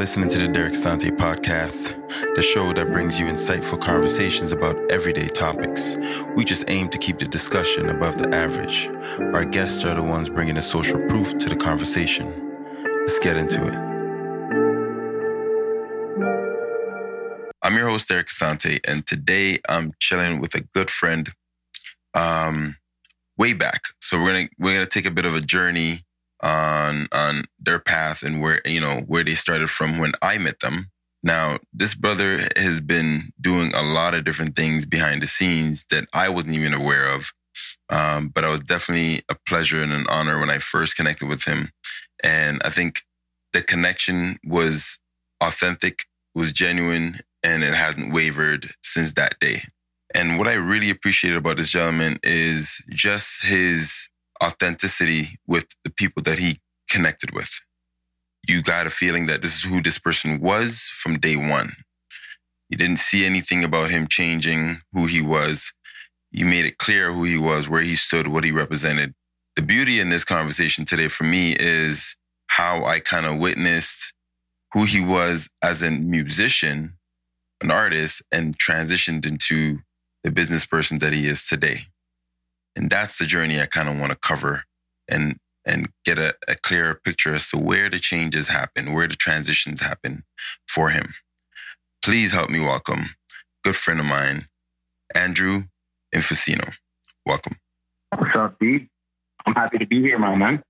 listening to the Derek Sante podcast, the show that brings you insightful conversations about everyday topics. We just aim to keep the discussion above the average. Our guests are the ones bringing the social proof to the conversation. Let's get into it. I'm your host, Derek Sante, and today I'm chilling with a good friend um, way back. So we're gonna we're gonna take a bit of a journey on on their path and where you know where they started from when I met them. Now, this brother has been doing a lot of different things behind the scenes that I wasn't even aware of. Um, but it was definitely a pleasure and an honor when I first connected with him. And I think the connection was authentic, was genuine, and it hasn't wavered since that day. And what I really appreciate about this gentleman is just his authenticity with the people that he connected with. You got a feeling that this is who this person was from day one. You didn't see anything about him changing who he was. You made it clear who he was, where he stood, what he represented. The beauty in this conversation today for me is how I kind of witnessed who he was as a musician, an artist, and transitioned into the business person that he is today. And that's the journey I kind of want to cover and and get a, a clearer picture as to where the changes happen, where the transitions happen for him. Please help me welcome good friend of mine, Andrew Infusino. Welcome. What's up, Steve? I'm happy to be here, my man.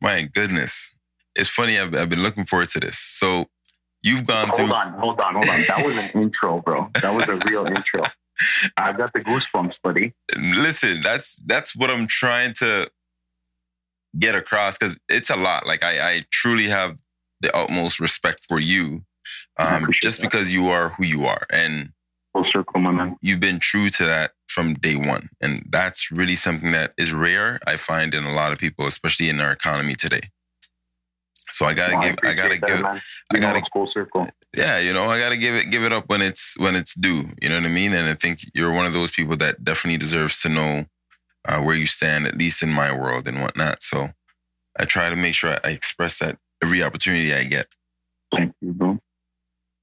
My goodness. It's funny, I've, I've been looking forward to this. So you've gone hold through. Hold on, hold on, hold on. That was an intro, bro. That was a real intro. I got the goosebumps, buddy. Listen, that's that's what I'm trying to get across because it's a lot. Like I, I truly have the utmost respect for you, um, just that. because you are who you are, and full circle, my man. You've been true to that from day one, and that's really something that is rare. I find in a lot of people, especially in our economy today. So I gotta give, I gotta that, give, man. I gotta full circle. Yeah, you know, I gotta give it, give it up when it's when it's due. You know what I mean? And I think you're one of those people that definitely deserves to know uh, where you stand, at least in my world and whatnot. So I try to make sure I express that every opportunity I get. Thank you, bro.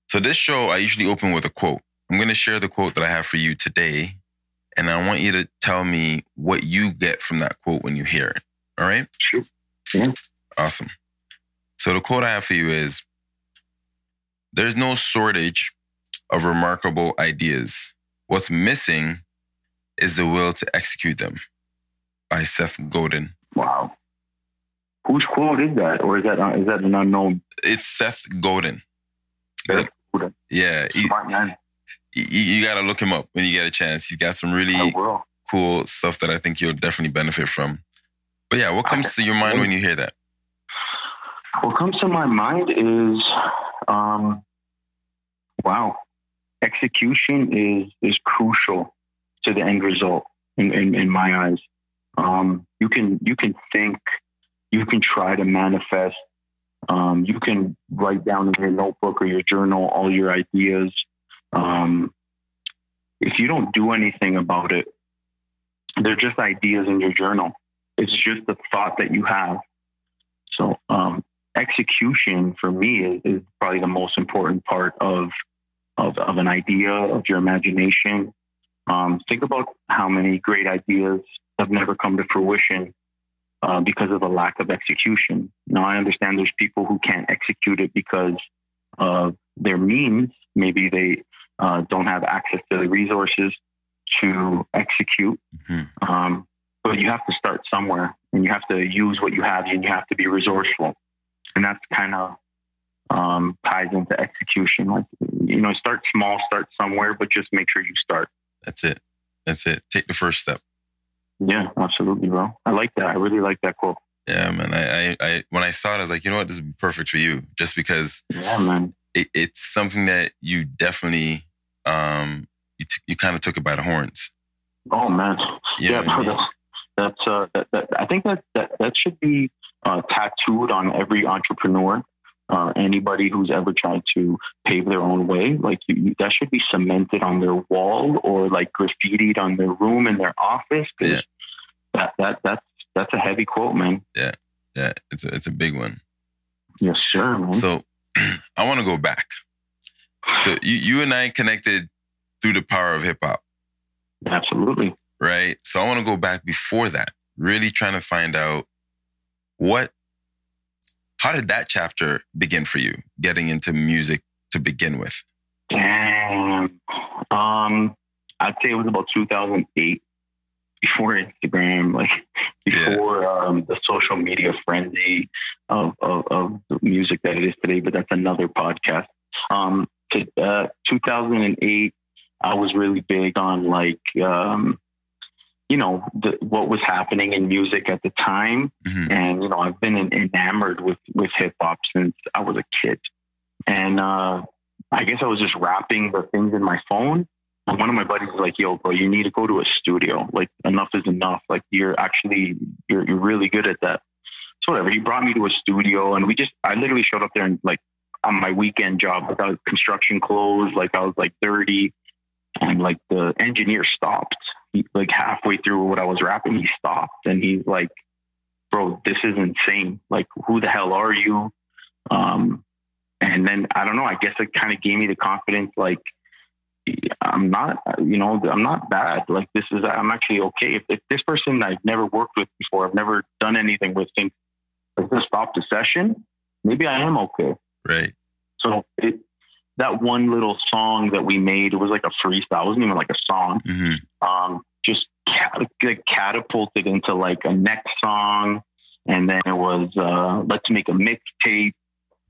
So this show, I usually open with a quote. I'm going to share the quote that I have for you today, and I want you to tell me what you get from that quote when you hear it. All right? Sure. Yeah. Awesome. So the quote I have for you is There's no shortage of remarkable ideas. What's missing is the will to execute them. By Seth Godin. Wow. Whose quote is that? Or is that uh, that an unknown? It's Seth Godin. Seth Godin. Yeah. He, Smart man. You, you got to look him up when you get a chance. He's got some really cool stuff that I think you'll definitely benefit from. But yeah, what comes to your mind when you hear that? What comes to my mind is, um, wow, execution is is crucial to the end result in, in, in my eyes. Um, you can you can think, you can try to manifest, um, you can write down in your notebook or your journal all your ideas. Um, if you don't do anything about it, they're just ideas in your journal. It's just the thought that you have. So um, execution for me is, is, probably the most important part of, of, of an idea, of your imagination. Um, think about how many great ideas have never come to fruition uh, because of a lack of execution. Now, I understand there's people who can't execute it because of their means. Maybe they uh, don't have access to the resources to execute. Mm-hmm. Um, but you have to start somewhere and you have to use what you have and you have to be resourceful and that's kind of um, ties into execution. Like you know, start small, start somewhere, but just make sure you start. That's it. That's it. Take the first step. Yeah, absolutely, bro. I like that. I really like that quote. Yeah, man. I, I, I when I saw it, I was like, you know what, this would be perfect for you, just because. Yeah, man. It, it's something that you definitely, um, you t- you kind of took it by the horns. Oh man, you yeah, bro, that's, that's uh, that, that, I think that that that should be uh, tattooed on every entrepreneur. Uh, anybody who's ever tried to pave their own way, like you, that should be cemented on their wall or like graffitied on their room in their office. Yeah. That that that's that's a heavy quote, man. Yeah, yeah, it's a, it's a big one. Yes, sir. Man. So I want to go back. So you you and I connected through the power of hip hop, Absolutely. right? So I want to go back before that, really trying to find out what how did that chapter begin for you, getting into music to begin with? Damn. Um, I'd say it was about 2008, before Instagram, like Yeah. before um, the social media frenzy of, of, of the music that it is today. But that's another podcast. Um, to, uh, 2008, I was really big on like, um, you know, the, what was happening in music at the time Mhm. and you know I've been enamored with with hip hop since I was a kid, and uh, I guess I was just rapping the things in my phone. And one of my buddies was like, "Yo, bro, you need to go to a studio. Like, enough is enough. Like, you're actually you're you're really good at that." So whatever. He brought me to a studio, and we just I literally showed up there and like on my weekend job, was construction clothes, like I was like thirty, and like the engineer stopped. He, like halfway through what I was rapping, he stopped, and he's like bro, this is insane. Like, who the hell are you? Um, and then I don't know. I guess it kind of gave me the confidence. Like, I'm not, you know, I'm not bad. Like, this is, I'm actually okay. If, if this person I've never worked with before, I've never done anything with, thinks like just stop the session, maybe I am okay. Right. So it, that one little song that we made, it was like a freestyle. It wasn't even like a song hmm um, just cat- catapulted into like a next song. And then it was, uh, let's make a mixtape.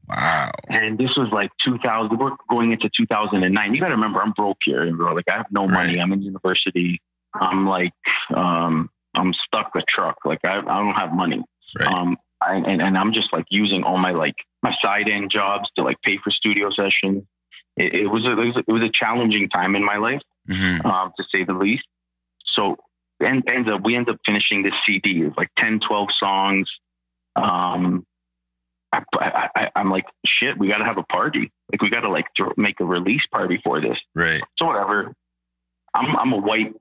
Wow. And this was like 2000, we're going into 2009. You got to remember, I'm broke here, bro. Like I have no money. I'm in university. I'm like, um, I'm stuck with truck. Like I, I don't have money. Right. Um, I, and, and I'm just like using all my like my side end jobs to like pay for studio sessions. It, it was a, it was a, it was a challenging time in my life hmm um, to say the least. So and ends up we end up finishing this CD. It's like 10, 12 songs. Um, I, I, I, I'm like, shit, we got to have a party. Like we got to like throw, make a release party for this. Right. So whatever. I'm I'm a white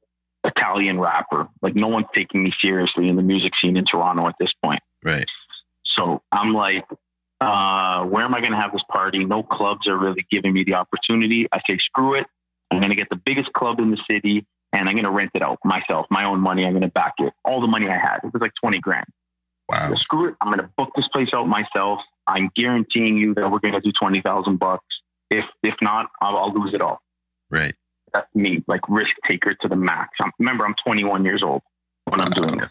Italian rapper. Like no one's taking me seriously in the music scene in Toronto at this point. Right. So I'm like, uh, where am I going to have this party? No clubs are really giving me the opportunity. I say, screw it. I'm going to get the biggest club in the city and I'm going to rent it out myself, my own money. I'm going to back it. All the money I had. It was like 20 grand. Wow. So screw it. I'm going to book this place out myself. I'm guaranteeing you that we're going to do 20,000 bucks. If, if not, I'll, I'll lose it all. Right. That's me, like risk taker to the max. I'm, remember, I'm 21 years old when I'm doing this.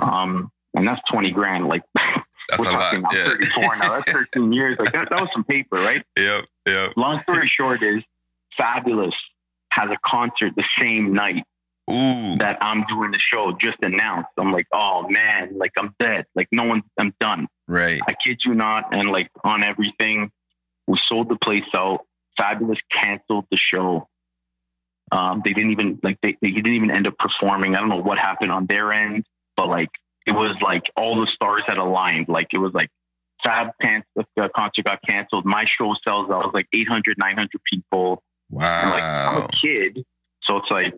Um, and that's 20 grand. Like That's we're a lot. talking, I'm Yeah. 34 now. That's 13 years. Like that, that was some paper, right? Yep. Yep. Long story short is Fabolous has a concert the same night Ooh. that I'm doing the show just announced. I'm like, oh man, like I'm dead. Like no one, I'm done. Right. I kid you not. And like on everything, we sold the place out. Fabolous canceled the show. Um, they didn't even like they, they didn't even end up performing. I don't know what happened on their end, but like it was like all the stars had aligned. Like it was like Fab Pants uh, the concert got canceled. My show sells out. It was like 800, 900 people. And like I'm a kid, so it's like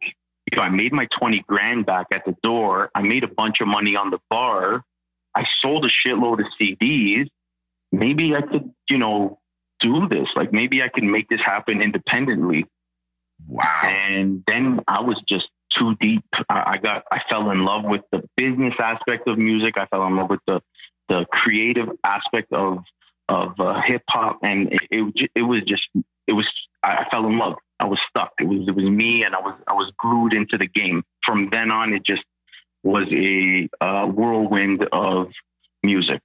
you know I made my twenty grand back at the door. I made a bunch of money on the bar. I sold a shitload of CDs. Maybe I could, you know, do this. Like maybe I can make this happen independently. Wow. And then I was just too deep. I, I got, I fell in love with the business aspect of music. I fell in love with the the creative aspect of of uh, hip hop, and it, it was it was just it was. I, I fell in love. I was stuck. It was it was me, and I was I was glued into the game. From then on, it just was a uh, whirlwind of music.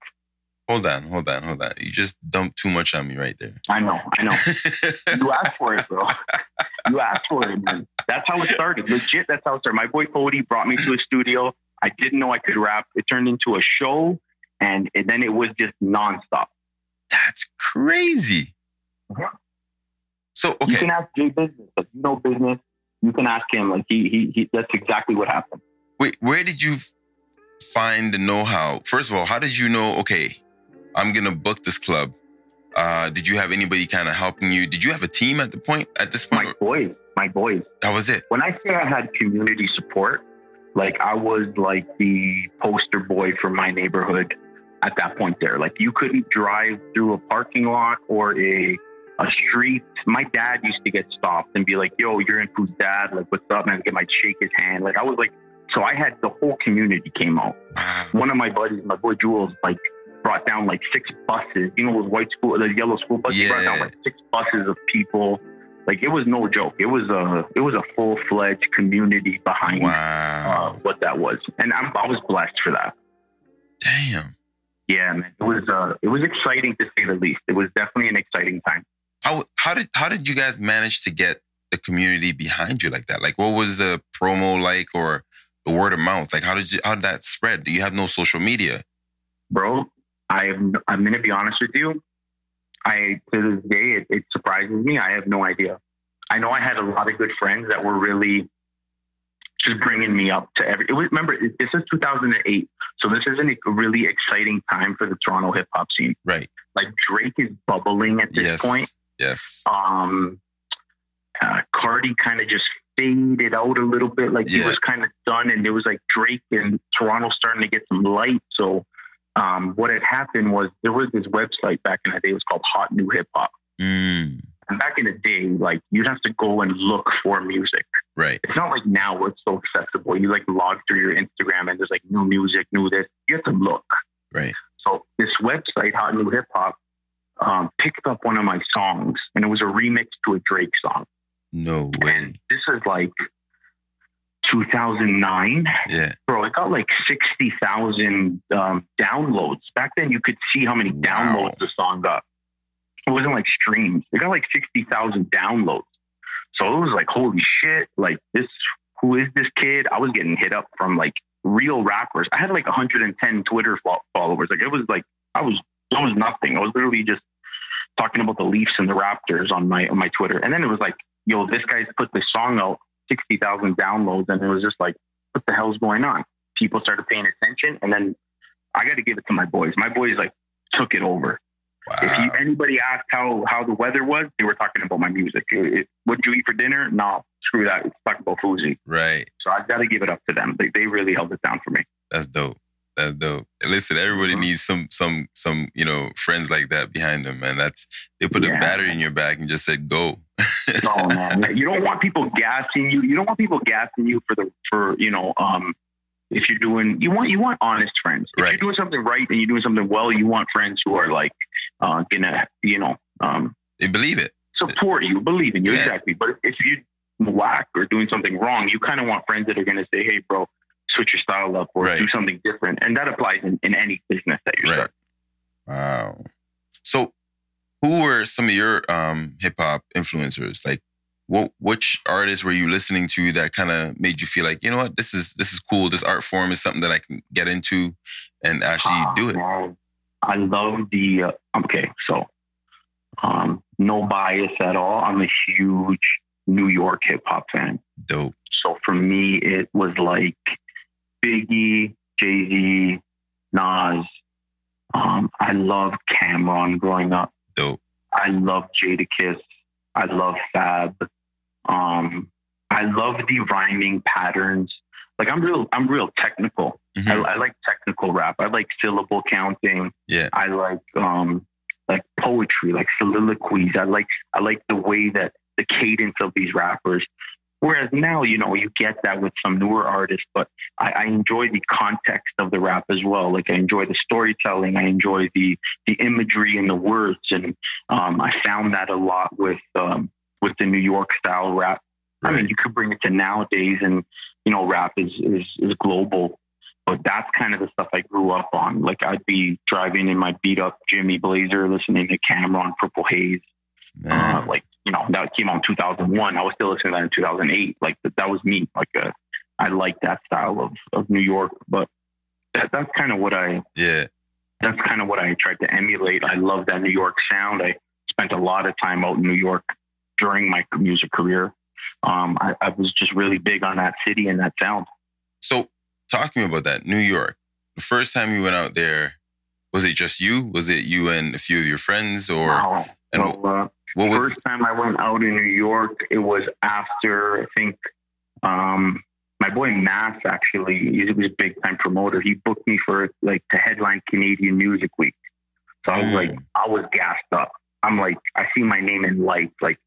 Hold on. Hold on. Hold on. You just dumped too much on me right there. I know, I know. You asked for it, bro. You asked for it, man. That's how it started. Legit, that's how it started. My boy Cody brought me to a studio. I didn't know I could rap. It turned into a show, and, and then it was just nonstop. That's crazy. Mhm. So okay, You can ask Jay Business. If you know business, you can ask him. Like he, he, he that's exactly what happened. Wait, where did you find the know-how? First of all, how did you know? Okay, I'm gonna book this club. Uh, did you have anybody kind of helping you? Did you have a team at the point? At this point, My boys, my boys. that was it. When I say I had community support, like I was like the poster boy for my neighborhood. at that point there. Like you couldn't drive through a parking lot or a a street. My dad used to get stopped and be like, "Yo, you're in who's dad? Like, what's up?" I get my shake his hand. Like I was like, so I had the whole community came out. One of my buddies, my boy Jules, like brought down like six buses. You know those white school, the yellow school buses. Yeah. He brought down like six buses of people. Like it was no joke. It was a it was a full fledged community behind uh, what that was, and I'm, I was blessed for that. Damn. Yeah, man, it was uh, it was exciting to say the least. It was definitely an exciting time. How how did how did you guys manage to get the community behind you like that? Like, what was the promo like, or the word of mouth? Like, how did you how did that spread? Do you have no social media? bro. I I'm going to be honest with you. I to this day it, it surprises me. I have no idea. I know I had a lot of good friends that were really just bringing me up to every. It was, remember, this is 2008, so this is a really exciting time for the Toronto hip hop scene. Right. Like Drake is bubbling at this yes. point. Yes. Um, uh, Cardi kind of just faded out a little bit. Like he was kind of done, and there was like Drake and Toronto starting to get some light. So, um, what had happened was there was this website back in the day. It was called Hot New Hip Hop. Mm, And back in the day, like you'd have to go and look for music. right. It's not like now where it's so accessible. You like log through your Instagram and there's like new music, new this. You have to look. Right. So this website, Hot New Hip Hop, um, picked up one of my songs, and it was a remix to a Drake song. No way. And this is like 2009, Yeah. bro. It got like 60,000 um, downloads. Back then, you could see how many Wow. downloads the song got. It wasn't like streams. It got like 60,000 downloads. So it was like, holy shit! Like this, who is this kid? I was getting hit up from like real rappers. I had like 110 Twitter followers. Like it was like I was, it was nothing. I was literally just talking about the Leafs and the Raptors on my on my Twitter. And then it was like, yo, this guy's put this song out, 60,000 downloads, and it was just like, what the hell's going on? People started paying attention, and then I got to give it to my boys. My boys like took it over. If you, anybody asked how how the weather was, they were talking about my music. It- it- what'd you eat for dinner? No, screw that. It's talking about Fuzi. Right. So I got to give it up to them. They they really held it down for me. That's dope. That's dope. And listen, everybody Mhm. needs some some some you know friends like that behind them, man. That's they put a battery in your back and just said go. No man, you don't want people gassing you. You don't want people gassing you for the for you know um if you're doing you want you want honest friends. If Right. you're doing something right and you're doing something well, you want friends who are like uh gonna you know um They believe it. support you, believe in you Yeah. exactly. But if you whack or doing something wrong, you kind of want friends that are gonna say, "Hey, bro, switch your style up or Right. do something different," and that applies in, in any business that you're Right. starting. Wow. So, who were some of your um, hip hop influencers? Like, what which artists were you listening to that kind of made you feel like, you know what, this is this is cool. This art form is something that I can get into and actually Ah, do it. man. I love the uh, okay, so um, no bias at all. I'm a huge New York hip hop fan. Dope. So for me, it was like Biggie, Jay Z, Nas. Um, I loved Cam'ron growing up. Dope. I love Jadakiss. I love Fab. Um, I love the rhyming patterns. Like I'm real, I'm real technical. Mhm. I, I like technical rap. I like syllable counting. Yeah. I like um like poetry, like soliloquies. I like I like the way that the cadence of these rappers. Whereas now, you know, you get that with some newer artists, but I, I enjoy the context of the rap as well. Like I enjoy the storytelling. I enjoy the the imagery and the words, and um, I found that a lot with um, with the New York style rap. I mean, you could bring it to nowadays, and you know, rap is is is global. But that's kind of the stuff I grew up on. Like I'd be driving in my beat up Jimmy Blazer, listening to Cam'ron, Purple Haze. Uh, like you know, that came out in 2001. I was still listening to that in 2008. Like that, that was me. Like uh, I like that style of of New York. But that that's kind of what I yeah. that's kind of what I tried to emulate. I love that New York sound. I spent a lot of time out in New York during my music career. Um, I, I was just really big on that city and that sound. So, talk to me about that. New York. The first time you went out there, was it just you? Was it you and a few of your friends, or Wow. and Well, uh, what was? first time I went out in New York, it was after I think um, my boy Mass actually, he was a big time promoter. He booked me for like to headline Canadian Music Week. So I was Mm. like, I was gassed up. I'm like, I see my name in lights. Like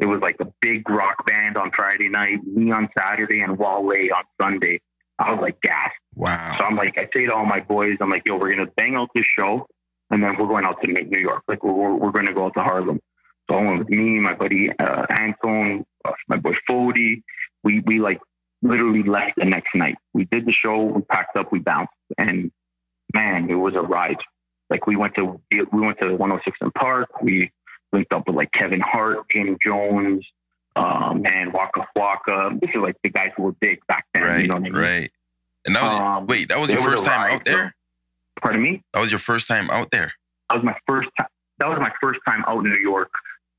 it was like a big rock band on Friday night, me on Saturday, and Huawei on Sunday. I was like gassed. Wow. So I'm like, I say to all my boys, I'm like, yo, we're gonna bang out this show, and then we're going out to New York. Like we're we're, we're gonna go out to Harlem. So I went with me, my buddy uh, Anton, uh, my boy Fody. We we like literally left the next night. We did the show, we packed up, we bounced, and man, it was a ride. Like we went to we went to 106 & Park. We linked up with like Kevin Hart, Jim Jones, uh, man, Waka Flocka. This is like the guys who were big back then. right. you know I mean? Right. And that was Um, wait, that was your first time ride, out there? Pardon me. That was your first time out there. That was my first time. That was my first time out in New York,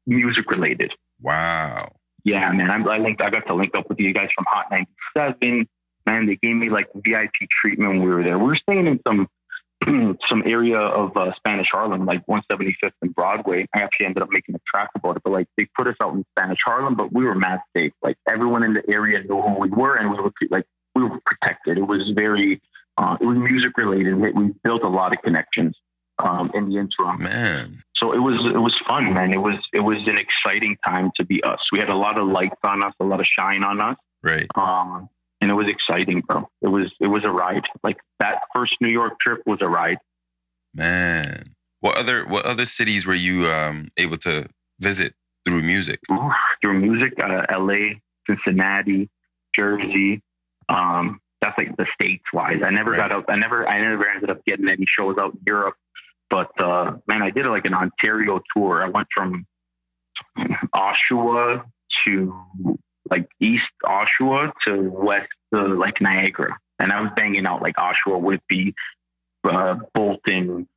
music related. Wow. Yeah, man. I, I linked. I got to link up with you guys from Hot 97. Man, they gave me like VIP treatment when we were there. We were staying in some some area of uh, Spanish Harlem, like 175th and Broadway. I actually ended up making a track about it, but like they put us out in Spanish Harlem, but we were mad safe. Like everyone in the area knew who we were, and we were like we were protected. It was very, uh, it was music related. We, we built a lot of connections um, in the interim Man. So it was it was fun, man. It was it was an exciting time to be us. We had a lot of lights on us, a lot of shine on us, Right. um, and it was exciting, bro. It was it was a ride. Like that first New York trip was a ride. Man. What other what other cities were you um able to visit through music? Oof, through music, uh, L.A., Cincinnati, Jersey. Um, that's like the states wise. I never Right. got out. I never I never ended up getting any shows out in Europe. But uh, man, I did like an Ontario tour. I went from Oshawa to like East Oshawa to West uh, like Niagara, and I was banging out like Oshawa, Whitby, uh, Bolton,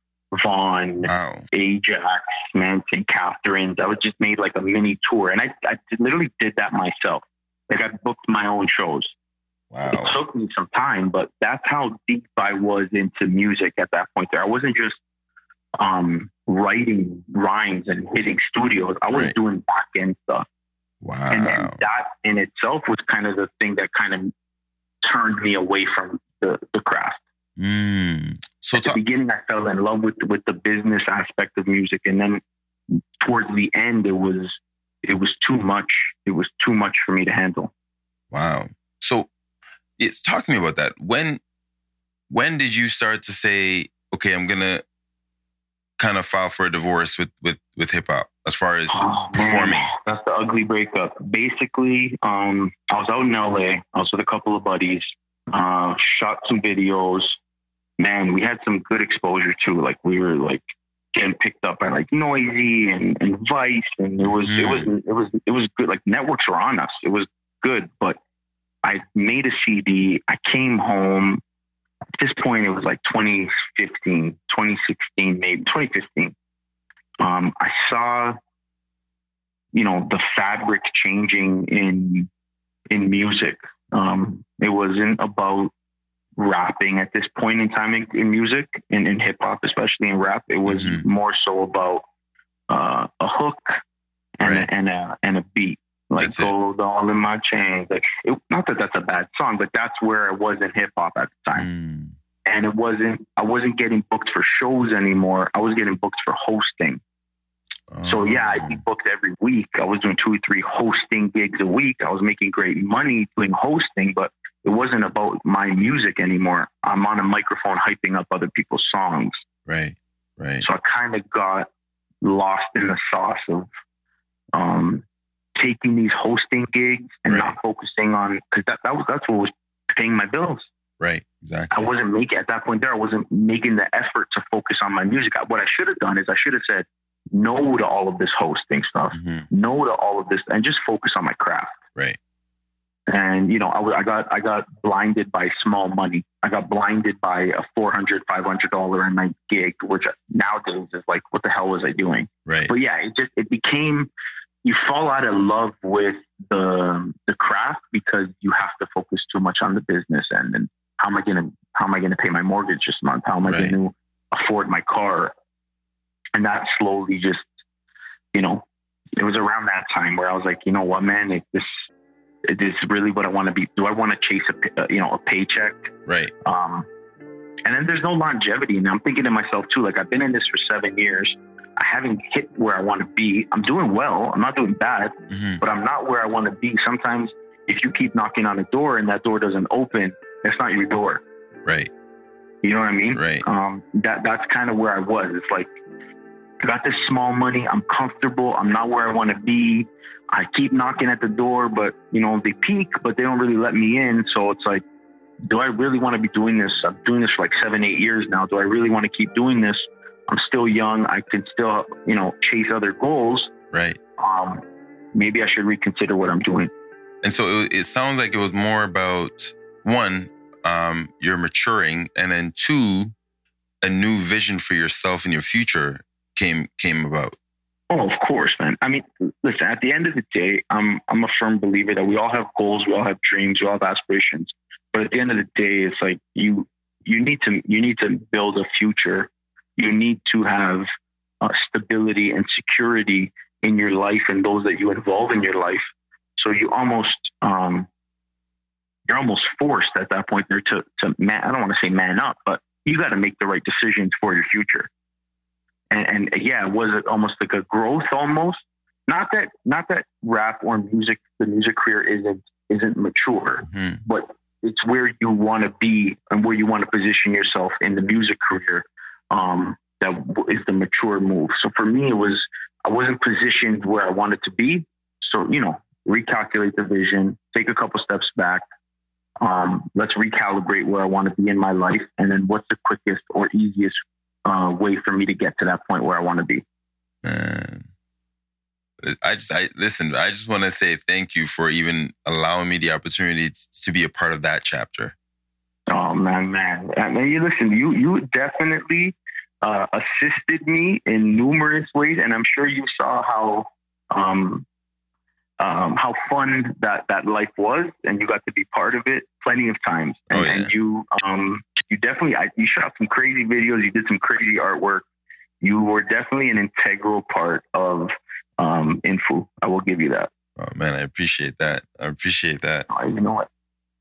Vaughan, Wow. Ajax, man, St. Catharines. I was just made like a mini tour, and I, I literally did that myself. Like I booked my own shows. Wow. It took me some time, but that's how deep I was into music at that point. There, I wasn't just um, writing rhymes and hitting studios. I was Right. doing back end stuff, Wow. and then that in itself was kind of the thing that kind of turned me away from the, the craft. Mm. So at the beginning, I fell in love with with the business aspect of music, and then towards the end, it was it was too much. It was too much for me to handle. wow. So it's talk to me about that. When when did you start to say, okay, I'm gonna kind of file for a divorce with with with hip hop as far as Oh, performing? man. That's the ugly breakup. Basically, um, I was out in LA. I was with a couple of buddies. Uh, shot some videos. Man, we had some good exposure too. Like we were like getting picked up by like Noisey and, and Vice, and it was it was it was it was good. Like networks were on us. It was good, but I made a CD. I came home. At this point, it was like 2015, 2016, maybe 2015. Um, I saw, you know, the fabric changing in in music. Um, it wasn't about rapping at this point in time in, in music, in, in hip hop, especially in rap. It was Mhm. more so about uh, a hook and, Right. a, and a and a beat. Like That's gold all in my chains. Like it, not that that's a bad song, but that's where I was in hip hop at the time Mm. And it wasn't I wasn't getting booked for shows anymore. I was getting booked for hosting. So yeah, I'd be Oh. booked every week. I was doing two or three hosting gigs a week. I was making great money doing hosting, but it wasn't about my music anymore. I'm on a microphone hyping up other people's songs. right, right, So I kind of got lost in the sauce of um, taking these hosting gigs and Right. not focusing on because that, that was that's what was paying my bills. Right, Exactly. I wasn't making at that point there. I wasn't making the effort to focus on my music. What I should have done is I should have said no to all of this hosting stuff, Mhm. no to all of this, and just focus on my craft. Right. And you know, I, I got I got blinded by small money. I got blinded by a 400 500 dollar a night gig, which nowadays is like, what the hell was I doing? Right. But yeah, it just it became you fall out of love with the the craft because you have to focus too much on the business end and how am I gonna how am I gonna pay my mortgage this month? How am I Right. gonna afford my car? And that slowly just you know, it was around that time where I was like, you know what, man, it, this is this really what I want to be? Do I want to chase a, uh, you know, a paycheck? Right. Um, and then there's no longevity. And I'm thinking to myself too, like I've been in this for seven years. I haven't hit where I want to be. I'm doing well. I'm not doing bad, hmm but I'm not where I want to be. Sometimes if you keep knocking on a door and that door doesn't open, it's not your door. Right. You know what I mean? Right. Um, that that's kind of where I was. It's like I got this small money. I'm comfortable. I'm not where I want to be. I keep knocking at the door, but you know they peek, but they don't really let me in. So it's like, do I really want to be doing this? I'm doing this for like seven, eight years now. Do I really want to keep doing this? I'm still young. I can still, you know, chase other goals. Right. Um, maybe I should reconsider what I'm doing. And so it, it sounds like it was more about one, um, you're maturing, and then two, a new vision for yourself and your future came came about. Oh, of course, man. I mean, listen. At the end of the day, I'm I'm a firm believer that we all have goals, we all have dreams, we all have aspirations. But at the end of the day, it's like you you need to you need to build a future. You need to have uh, stability and security in your life and those that you involve in your life. So you almost um, you're almost forced at that point there to to man. I don't want to say man up, but you got to make the right decisions for your future. And, and yeah, was it almost like a growth almost? Not that not that rap or music, the music career isn't isn't mature, Mhm. but it's where you want to be and where you want to position yourself in the music career. Um, that is the mature move. So for me, it was I wasn't positioned where I wanted to be. So you know, recalculate the vision, take a couple steps back. Um, let's recalibrate where I want to be in my life, and then what's the quickest or easiest uh, way for me to get to that point where I want to be. Man. I just, I listen. I just want to say thank you for even allowing me the opportunity to be a part of that chapter. Oh man, man, Uh, man! You listen. You you definitely uh, assisted me in numerous ways, and I'm sure you saw how um, um, how fun that that life was, and you got to be part of it plenty of times. And, Oh, yeah. and you um, you definitely I, you shot some crazy videos. You did some crazy artwork. You were definitely an integral part of um, Info. I will give you that. Oh man, I appreciate that. I appreciate that. I you know what.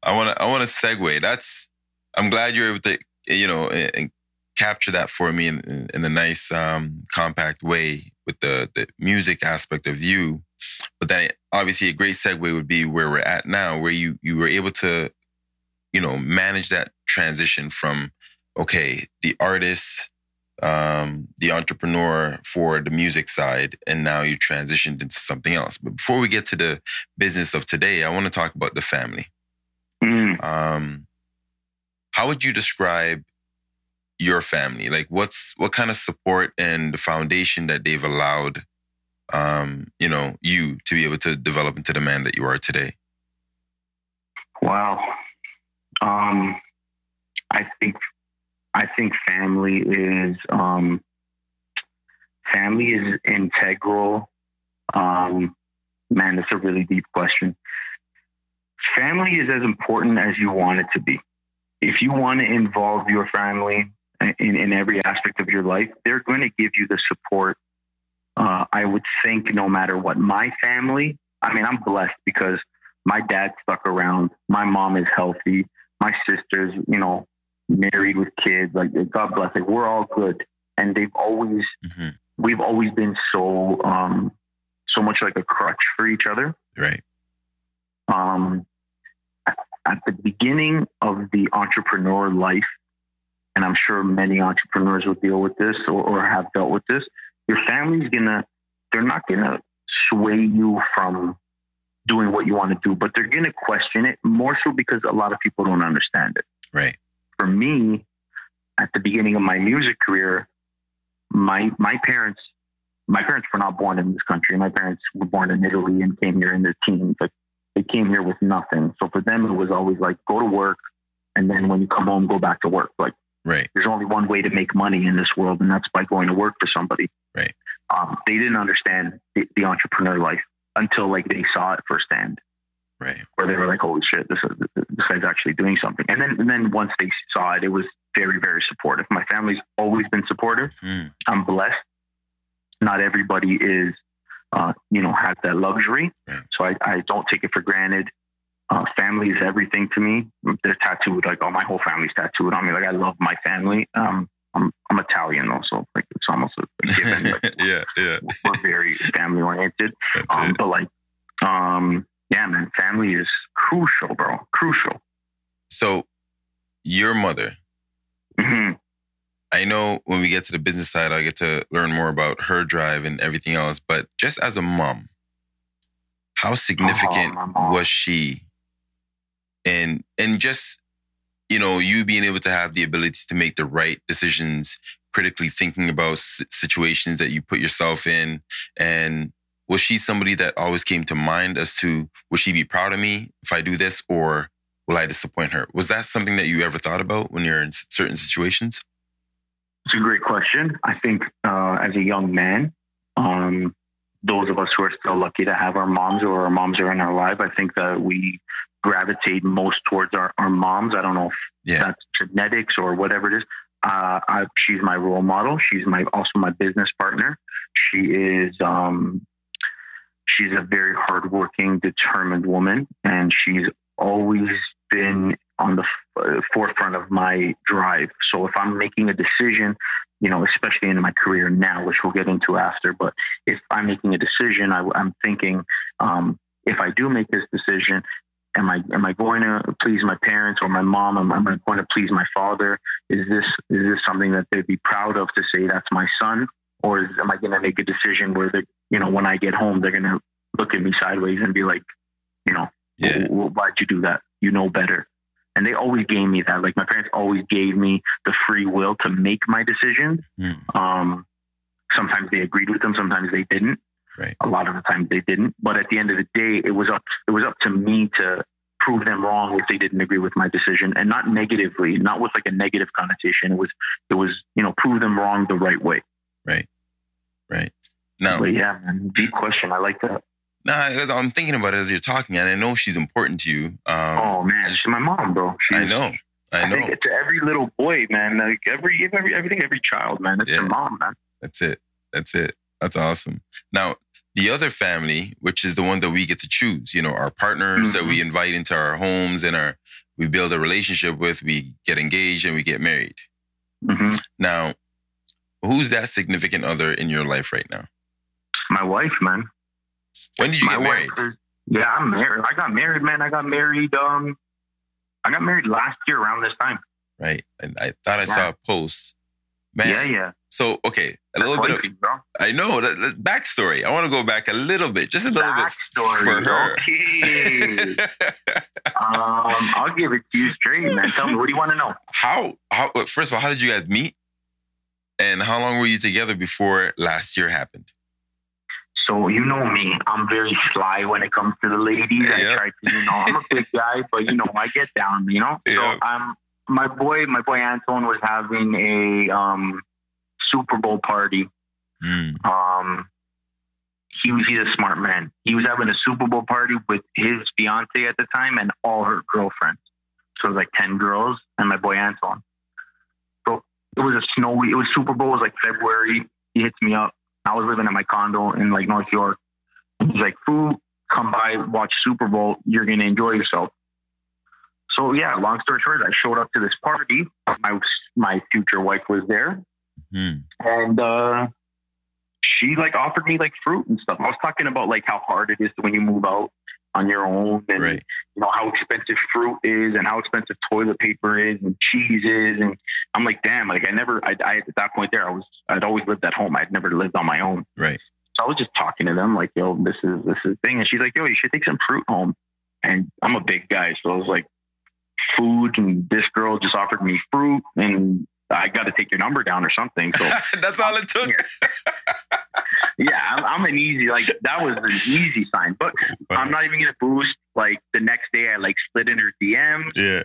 I want to I want to segue. That's I'm glad you're able to you know and, and capture that for me in, in, in a nice um, compact way with the the music aspect of you. But then obviously a great segue would be where we're at now, where you you were able to you know manage that transition from okay the artist. Um, the entrepreneur for the music side, and now you transitioned into something else. But before we get to the business of today, I want to talk about the family. Mm. Um, how would you describe your family? Like, what's what kind of support and the foundation that they've allowed, um, you know, you to be able to develop into the man that you are today? Wow. Um, I think I think family is um, family is integral. Um, man, that's a really deep question. Family is as important as you want it to be. If you want to involve your family in, in every aspect of your life, they're going to give you the support. Uh, I would think no matter what. My family, I mean, I'm blessed because my dad stuck around. My mom is healthy. My sisters, you know, married with kids. Like God bless. Like we're all good, and they've always, hmm we've always been so, um, so much like a crutch for each other. Right. Um, at- at the beginning of the entrepreneur life, and I'm sure many entrepreneurs will deal with this or, or have dealt with this. Your family's gonna, they're not gonna sway you from doing what you want to do, but they're gonna question it more so because a lot of people don't understand it. Right. For me, at the beginning of my music career, my my parents, my parents were not born in this country. My parents were born in Italy and came here in their teens. Like they came here with nothing. So for them, it was always like go to work, and then when you come home, go back to work. Like Right. there's only one way to make money in this world, and that's by going to work for somebody. Right. Um, they didn't understand the, the entrepreneur life until like they saw it firsthand, Right. where they were like, "Holy shit, this is, this guy's actually doing something." And then, and then once they saw it, it was very, very supportive. My family's always been supportive. Mm. I'm blessed. Not everybody is, uh, you know, has that luxury. Right. So I, I don't take it for granted. Uh, family is everything to me. They're tattooed, like all my whole family's tattooed on me. Like I love my family. Um, I'm I'm Italian also, like it's almost a, given. Like, yeah, yeah. We're very family oriented. Um, but like, um, yeah, man, family is crucial, bro. Crucial. So, your mother. hmm I know when we get to the business side, I get to learn more about her drive and everything else. But just as a mom, how significant my mom. was she? And and just you know, you being able to have the ability to make the right decisions, critically thinking about situations that you put yourself in, and was she somebody that always came to mind as to would she be proud of me if I do this, or will I disappoint her? Was that something that you ever thought about when you're in certain situations? It's a great question. I think uh, as a young man, um, those of us who are still lucky to have our moms or our moms are in our life, I think that we gravitate most towards our, our moms. I don't know if Yeah. that's genetics or whatever it is. Uh, I, she's my role model. She's my also my business partner. She is um, she's a very hardworking, determined woman, and she's always been on the f- uh, forefront of my drive. So if I'm making a decision, you know, especially in my career now, which we'll get into after, but if I'm making a decision, I, am thinking, um, if I do make this decision, am I am I going to please my parents or my mom? Am, am I going to please my father? Is this is this something that they'd be proud of to say that's my son, or is, am I going to make a decision where they, you know, when I get home, they're going to look at me sideways and be like, you know, Yeah. "W- w- why'd you do that? You know better. And they always gave me that. Like my parents always gave me the free will to make my decisions. Hmm. Um, sometimes they agreed with them, sometimes they didn't. Right. A lot of the times they didn't. But at the end of the day, it was up. It was up to me to prove them wrong if they didn't agree with my decision, and not negatively, not with like a negative connotation. It was, it was, you know, prove them wrong the right way. Right. Right. Now, But yeah, man, deep question. I like that. nah, 'cause I'm thinking about it as you're talking, and I know she's important to you. Um, oh man, she's my mom, bro. She's, I know. I I, know. think to every little boy, man, like every, every, everything, every child, man, it's Yeah. their mom, man. That's it. That's it. That's awesome. Now, the other family, which is the one that we get to choose, you know, our partners that Mm-hmm. we invite into our homes and our we build a relationship with, we get engaged and we get married. hmm Now, who's that significant other in your life right now? My wife, man. When did you my get married? wife yeah, I'm married. I got married, man. I got married. Um, I got married last year around this time. Right. And I thought I saw a post. Man. Yeah, yeah. So, okay, a That's little bit of, bro. I know, that, that backstory. I want to go back a little bit, just a little Backstory. bit for her. Okay. um, I'll give it to you straight, man. Tell me, what do you want to know? how how first of all how did you guys meet and how long were you together before last year happened So you know me, I'm very sly when it comes to the ladies. Yeah. I try to, you know, I'm a big guy, but you know, I get down, you know. Yeah. So um, my boy, my boy Anton was having a um Super Bowl party. Hmm. Um, he was he's a smart man. He was having a Super Bowl party with his fiance at the time and all her girlfriends. So it was like ten girls and my boy Anton. So it was a snowy. It was Super Bowl. It was like February. He hits me up. I was living at my condo in like North York. He's like, "Food, come by, watch Super Bowl. You're gonna enjoy yourself." So yeah, long story short, I showed up to this party. My my future wife was there Hmm. and uh, she like offered me like fruit and stuff. I was talking about like how hard it is when you move out on your own, and right you know how expensive fruit is, and how expensive toilet paper is, and cheese is, and I'm like, damn, like I never, I, I at that point there, I was, I'd always lived at home. I'd never lived on my own. right So I was just talking to them like, yo, this is this is the thing, and she's like, yo, you should take some fruit home. And I'm a big guy, so I was like, food, and this girl just offered me fruit, and I got to take your number down or something. So that's all it took yeah, I'm, I'm an easy like that was an easy sign, but I'm not even gonna boost. Like the next day, I like slid in her DM, yeah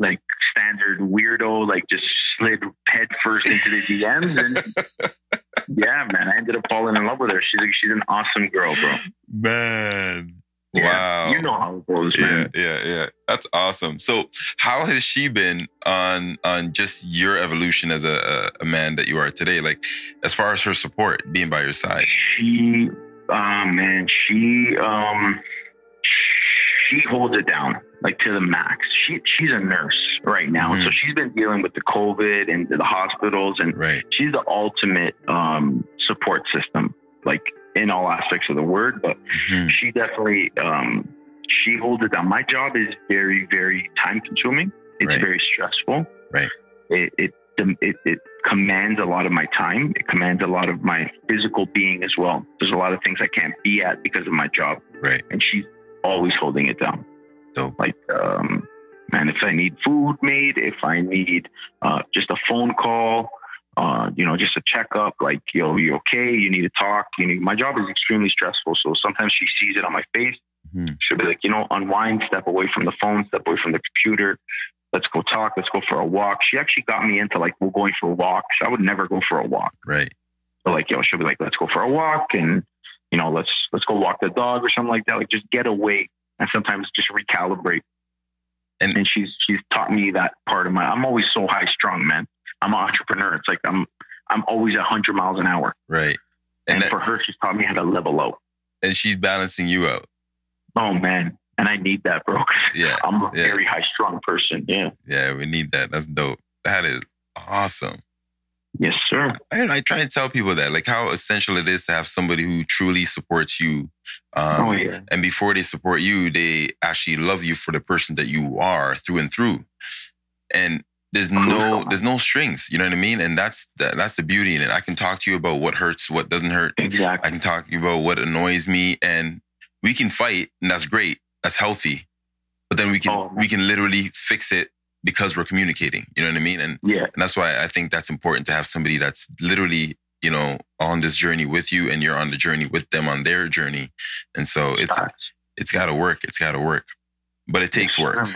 like standard weirdo, like just slid head first into the DMs, and yeah, man, I ended up falling in love with her. She's like, she's an awesome girl, bro. man Yeah, wow you know how it goes, yeah man. yeah yeah that's awesome so how has she been on on just your evolution as a, a, man that you are today like as far as her support being by your side She, oh man, she, um, she holds it down like to the max. She she's a nurse right now, Mhm. so she's been dealing with the COVID and the hospitals, and Right. she's the ultimate um, support system, like in all aspects of the word. But Mhm. she definitely um, she holds it down. My job is very very time consuming. It's Right. very stressful. Right. It, it it it commands a lot of my time. It commands a lot of my physical being as well. There's a lot of things I can't be at because of my job, Right. and she's always holding it down. So Like, um, man, if I need food made, if I need uh, just a phone call, uh, you know, just a checkup, like, yo, you okay? You need to talk. You need. My job is extremely stressful, so sometimes she sees it on my face. Mhm. She'll be like, you know, unwind, step away from the phone, step away from the computer. Let's go talk. Let's go for a walk. She actually got me into like, we're going for walks. I would never go for a walk. Right. So like, yo, she'll be like, let's go for a walk and, you know, let's, let's go walk the dog or something like that. Like just get away and sometimes just recalibrate. And- And, she's, she's taught me that part of my, I'm always so high strung, man. I'm an entrepreneur. It's like, I'm, I'm always a hundred miles an hour. Right. And, And that, for her, she's taught me how to level out. and she's balancing you out. Oh man. And I need that, bro. Yeah. I'm a Yeah. very high strung person. Yeah. Yeah. We need that. That's dope. That is awesome. Yes, sir. I, I try and tell people that, like how essential it is to have somebody who truly supports you. Um, oh yeah. And before they support you, they actually love you for the person that you are through and through. And there's no there's no strings, you know what I mean? And that's that, that's the beauty in it. I can talk to you about what hurts, what doesn't hurt. exactly. I can talk to you about what annoys me, and we can fight, and that's great. That's healthy. But then we can Oh, we can literally fix it because we're communicating. You know what I mean? And Yeah. and that's why I think that's important to have somebody that's literally, you know, on this journey with you and you're on the journey with them on their journey. And so it's Facts. it's gotta work. It's gotta work. But it takes work.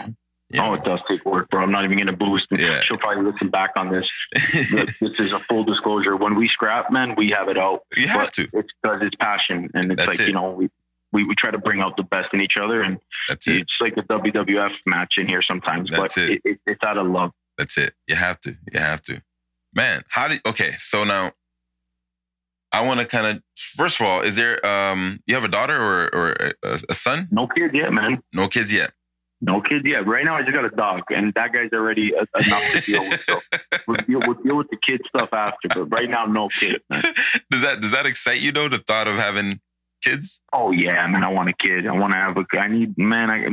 You Oh, it does take work, bro. I'm not even gonna boost. Yeah. She'll probably listen back on this. this is a full disclosure. When we scrap, man, we have it out. you have But to. It's because it's passion, and it's That's like it. you know we, we we try to bring out the best in each other, and That's it. it's like a WWF match in here sometimes. That's but it. it, it's out of love. That's it. You have to. You have to. Man, how did okay, so now I want to kind of first of all, is there um you have a daughter or or a, a son? No kids yet, man. No kids yet. No kids yet. Right now, I just got a dog, and that guy's already enough to deal with. So we'll deal, we'll deal with the kid stuff after. But right now, no kids. Man. does that does that excite you though? The thought of having kids? Oh yeah, man. I want a kid. I want to have a. I need man. I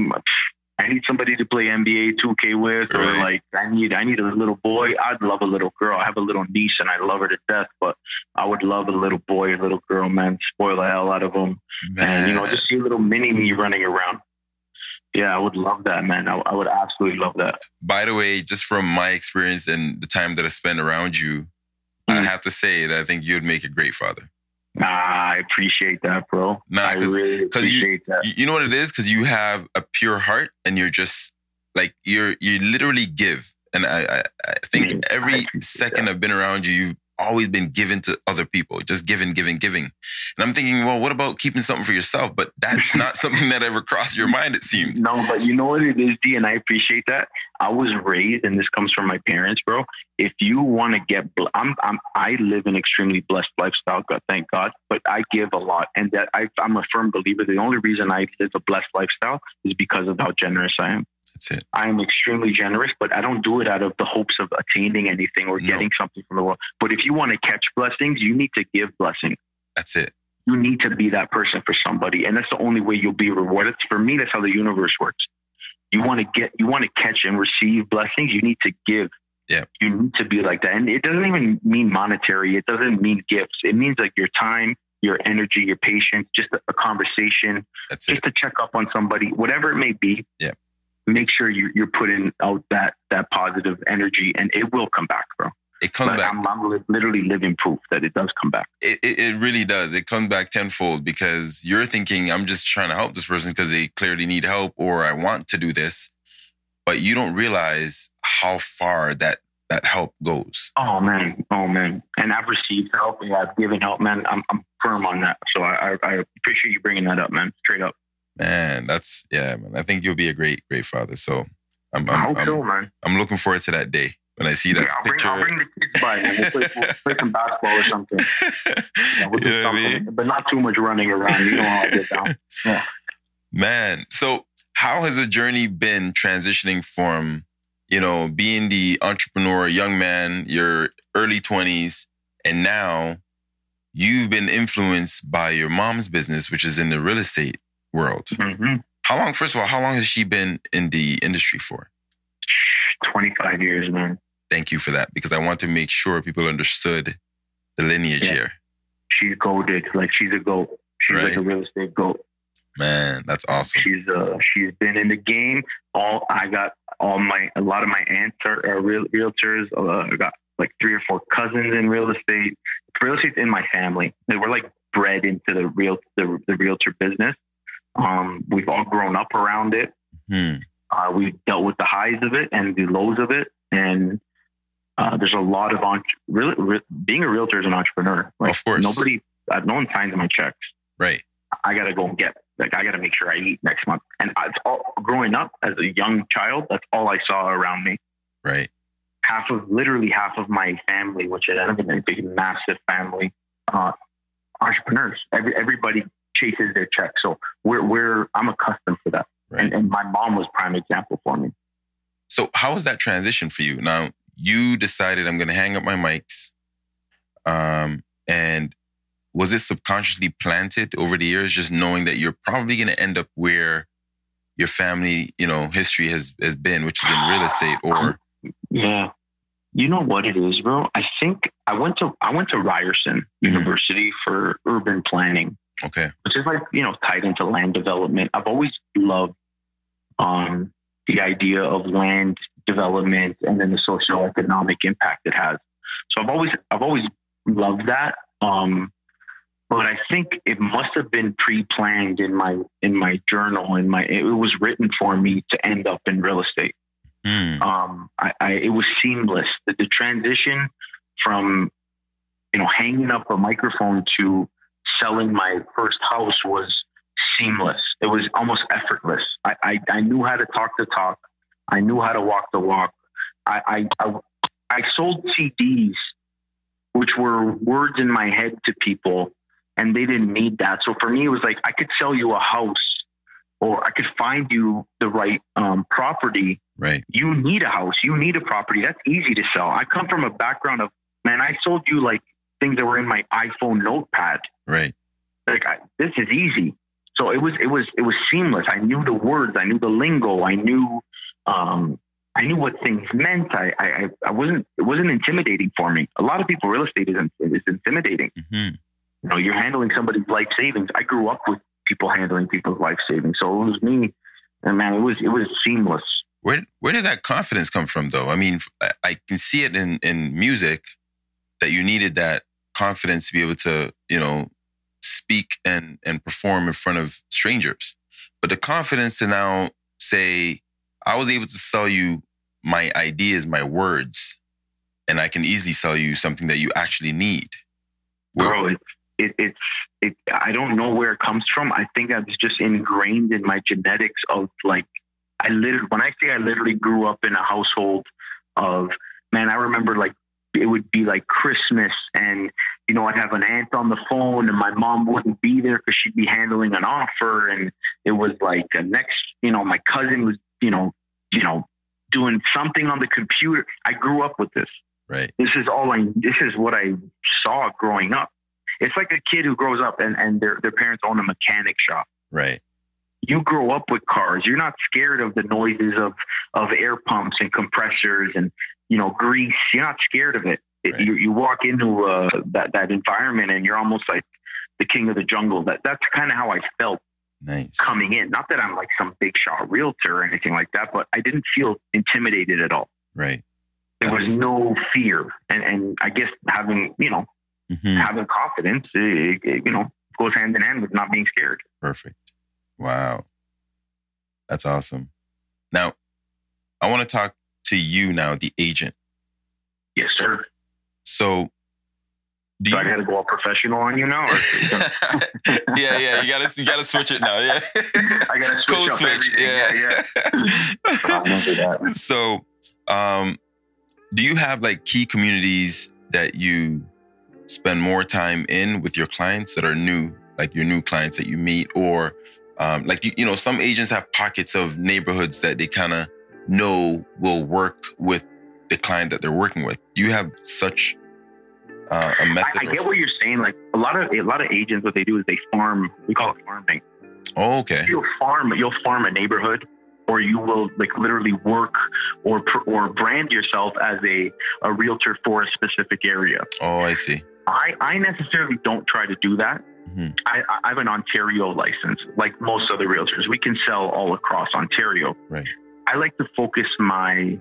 I need somebody to play NBA 2K with, or Right. like I need I need a little boy. I'd love a little girl. I have a little niece, and I love her to death. But I would love a little boy, a little girl, man. Spoil the hell out of them, and you know, just see a little mini me running around. Yeah, I would love that, man. I, I would absolutely love that. By the way, just from my experience and the time that I spent around you, I Mm. have to say that I think you'd make a great father. Nah, I appreciate that, bro. Nah, I 'cause- really 'cause you- appreciate that. You, know what it is? Because you have a pure heart and you're just like you're you literally give. And I I, I think Mm, I every appreciate second that. I've been around you, you've always been given to other people, just giving, giving, giving. And I'm thinking, well, what about keeping something for yourself? But that's not something that ever crossed your mind. It seems. No, but you know what it is, D, and I appreciate that. I was raised, and this comes from my parents, bro. If you want to get, bl- I'm, I'm, I live an extremely blessed lifestyle, God, thank God. But I give a lot, and that I, I'm a firm believer. The only reason I live a blessed lifestyle is because of how generous I am. That's it. I am extremely generous, but I don't do it out of the hopes of attaining anything or No. getting something from the world. But if you want to catch blessings, you need to give blessings. That's it. You need to be that person for somebody, and that's the only way you'll be rewarded. For me, that's how the universe works. You want to get, you want to catch and receive blessings. You need to give. Yeah. You need to be like that, and it doesn't even mean monetary. It doesn't mean gifts. It means like your time, your energy, your patience, just a, a conversation, That's just it. to check up on somebody, whatever it may be. Yeah. Make sure you, you're putting out that that positive energy, and it will come back, bro. It comes But back. I'm, I'm literally living proof that it does come back. It, it, it really does. It comes back tenfold because you're thinking, I'm just trying to help this person because they clearly need help or I want to do this. But you don't realize how far that, that help goes. Oh man, oh man, and I've received help. Yeah, I've given help, man. I'm, I'm firm on that. So I, I, I appreciate you bringing that up, man. Straight up. Man, that's, yeah, man. I think you'll be a great, great father. So I'm, I'm, I'm, so, man. I'm looking forward to that day when I see that Yeah, I'll, bring, picture. I'll bring the kids by, man. We'll play, we'll play some basketball or something. Yeah, we'll do You know what I mean? but not too much running around. You know how I get down. Yeah. Man, so how has the journey been transitioning from, you know, being the entrepreneur, young man, your early 20s, and now you've been influenced by your mom's business, which is in the real estate world. hmm How long, first of all, how long has she been in the industry for? 25 years, man. Thank you for that because I want to make sure people understood the lineage Yeah. here. She's goaded. Like she's a goat. She's like a real estate goat. Man, that's awesome. She's uh she's been in the game. All I got all my a lot of my aunts are, are real realtors. Uh, I got like three or four cousins in real estate. Real estate's in my family. They were like bred into the real the, the realtor business. Um, we've all grown up around it. Hmm. Uh, we've dealt with the highs of it and the lows of it, and uh, there's a lot of entre- really, re- being a realtor is an entrepreneur. Like Of course. nobody, uh, no one signs my checks. Right. I got to go and get, like, I got to make sure I eat next month. And it's all growing up as a young child. That's all I saw around me. Right. Half of, literally half of my family, which is a big, massive family, uh, entrepreneurs. Every, everybody chases their check. So we're, we're, I'm accustomed to that. Right. And, and my mom was prime example for me. So how was that transition for you? Now you decided I'm going to hang up my mics, um, and was it subconsciously planted over the years, just knowing that you're probably going to end up where your family, you know, history has has been, which is in real estate, or Yeah. You know what it is, bro? I think I went to I went to Ryerson University for urban planning, okay, which is like, you know, tied into land development. I've always loved um the idea of land development and then the socioeconomic impact it has. So I've always I've always loved that. Um but I think it must have been pre-planned in my in my journal in my it was written for me to end up in real estate Hmm. um, I, I, it was seamless. The, the transition from, you know, hanging up a microphone to selling my first house was seamless. It was almost effortless. I, I, I knew how to talk the talk. I knew how to walk the walk. I, I, I, I sold CDs, which were words in my head to people, and they didn't need that. So for me, it was like I could sell you a house, or I could find you the right um, property right, you need a house, you need a property. That's easy to sell. I come from a background of, man, I sold you like things that were in my iPhone notepad. right, Like I, this is easy. So it was, it was, it was seamless. I knew the words, I knew the lingo, I knew, um, I knew what things meant. I, I, I wasn't, it wasn't intimidating for me. A lot of people, real estate is, is intimidating. hmm You know, you're handling somebody's life savings. I grew up with people handling people's life savings. So it was me. And man, it was, it was seamless. Where where did that confidence come from, though? I mean, I, I can see it in in music that you needed that confidence to be able to, you know, speak and and perform in front of strangers. But the confidence to now say, I was able to sell you my ideas, my words, and I can easily sell you something that you actually need. Where- bro it's it, it's it i don't know where it comes from i think that's just ingrained in my genetics of like i literally when i say i literally grew up in a household of man i remember like it would be like christmas and you know i'd have an aunt on the phone and my mom wouldn't be there because she'd be handling an offer and it was like a next you know my cousin was you know you know doing something on the computer i grew up with this Right. this is all I this is what I saw growing up. It's like a kid who grows up and, and their their parents own a mechanic shop. Right. You grow up with cars. You're not scared of the noises of of air pumps and compressors and you know grease. You're not scared of it. Right. you, you walk into uh, that that environment and you're almost like the king of the jungle. That that's kind of how I felt Nice. coming in. Not that I'm like some big shot realtor or anything like that, but I didn't feel intimidated at all. Right. There was no fear, and and I guess having you know Mhm. having confidence, it, it, you know, goes hand in hand with not being scared. Perfect. Wow. That's awesome. Now, I want to talk to you now, the agent. Yes, sir. So, do So you? I got to go all professional on you now. Or yeah, yeah. You gotta, you gotta switch it now. Yeah. I got to switch Code up switch. everything. Yeah, I'll so, um, do you have like key communities that you spend more time in with your clients that are new, like your new clients that you meet, or Um, like you, you know, some agents have pockets of neighborhoods that they kind of know will work with the client that they're working with. You have such uh, a method. I, I get what you're saying. Like a lot of a lot of agents, what they do is they farm. We call it farming. Oh, okay. You'll farm. You'll farm a neighborhood, or you will like literally work or or brand yourself as a a realtor for a specific area. Oh, I see. I I necessarily don't try to do that. Mm-hmm. I, I have an Ontario license, like most other realtors. We can sell all across Ontario. Right. I like to focus my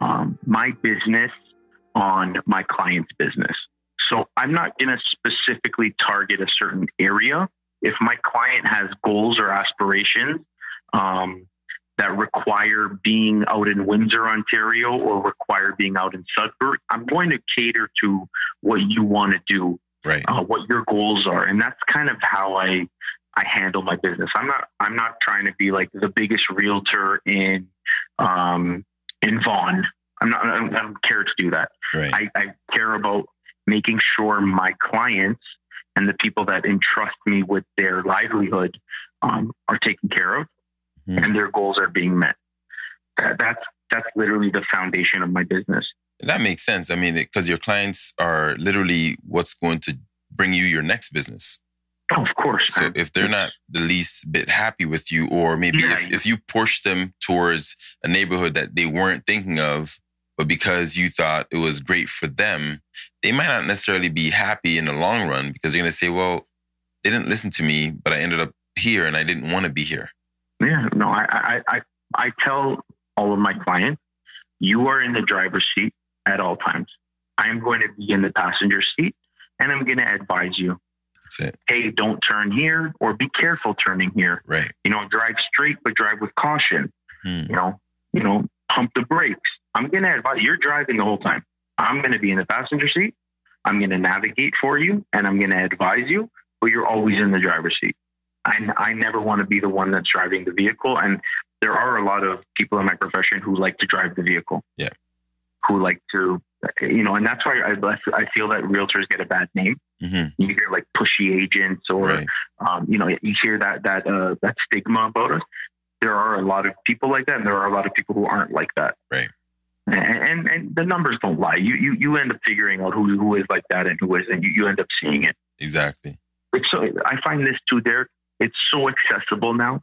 um, my business on my client's business. So I'm not going to specifically target a certain area. If my client has goals or aspirations um, that require being out in Windsor, Ontario, or require being out in Sudbury, I'm going to cater to what you want to do, right? Uh, what your goals are, and that's kind of how I I handle my business. I'm not I'm not trying to be like the biggest realtor in um, in Vaughan. I'm not. I don't care to do that. Right. I, I care about making sure my clients and the people that entrust me with their livelihood um, are taken care of mm. and their goals are being met. That, that's that's literally the foundation of my business. That makes sense. I mean, because your clients are literally what's going to bring you your next business. Oh, of course. So if they're not the least bit happy with you, or maybe yeah, if, if you push them towards a neighborhood that they weren't thinking of, but because you thought it was great for them, they might not necessarily be happy in the long run because they're going to say, well, they didn't listen to me, but I ended up here and I didn't want to be here. Yeah, no, I, I, I, I tell all of my clients, you are in the driver's seat at all times. I'm going to be in the passenger seat and I'm going to advise you. Hey, don't turn here or be careful turning here. Right. You know, drive straight, but drive with caution. Hmm. You know, you know, pump the brakes. I'm going to advise you're driving the whole time. I'm going to be in the passenger seat. I'm going to navigate for you and I'm going to advise you, but you're always in the driver's seat. I, I never want to be the one that's driving the vehicle. And there are a lot of people in my profession who like to drive the vehicle. Yeah. Who like to, you know, and that's why I, I feel that realtors get a bad name. Mm-hmm. You hear like pushy agents or, right. um, you know, you hear that, that, uh, that stigma about us. There are a lot of people like that. And there are a lot of people who aren't like that. Right and, and the numbers don't lie. You you you end up figuring out who who is like that and who isn't. You you end up seeing it. Exactly. It's so I find this too, There, It's so accessible now.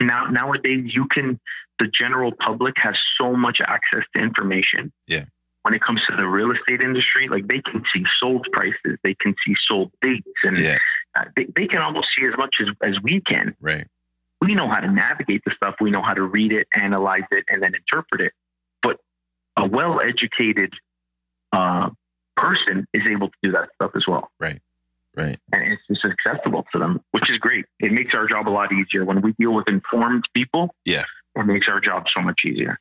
Now nowadays you can the general public has so much access to information. Yeah. When it comes to the real estate industry, like they can see sold prices, they can see sold dates, and yeah. uh, they, they can almost see as much as, as we can. Right. We know how to navigate the stuff. We know how to read it, analyze it, and then interpret it But a well educated uh, person is able to do that stuff as well. Right. Right. And it's just accessible to them, which is great. It makes our job a lot easier when we deal with informed people. Yeah. It makes our job so much easier.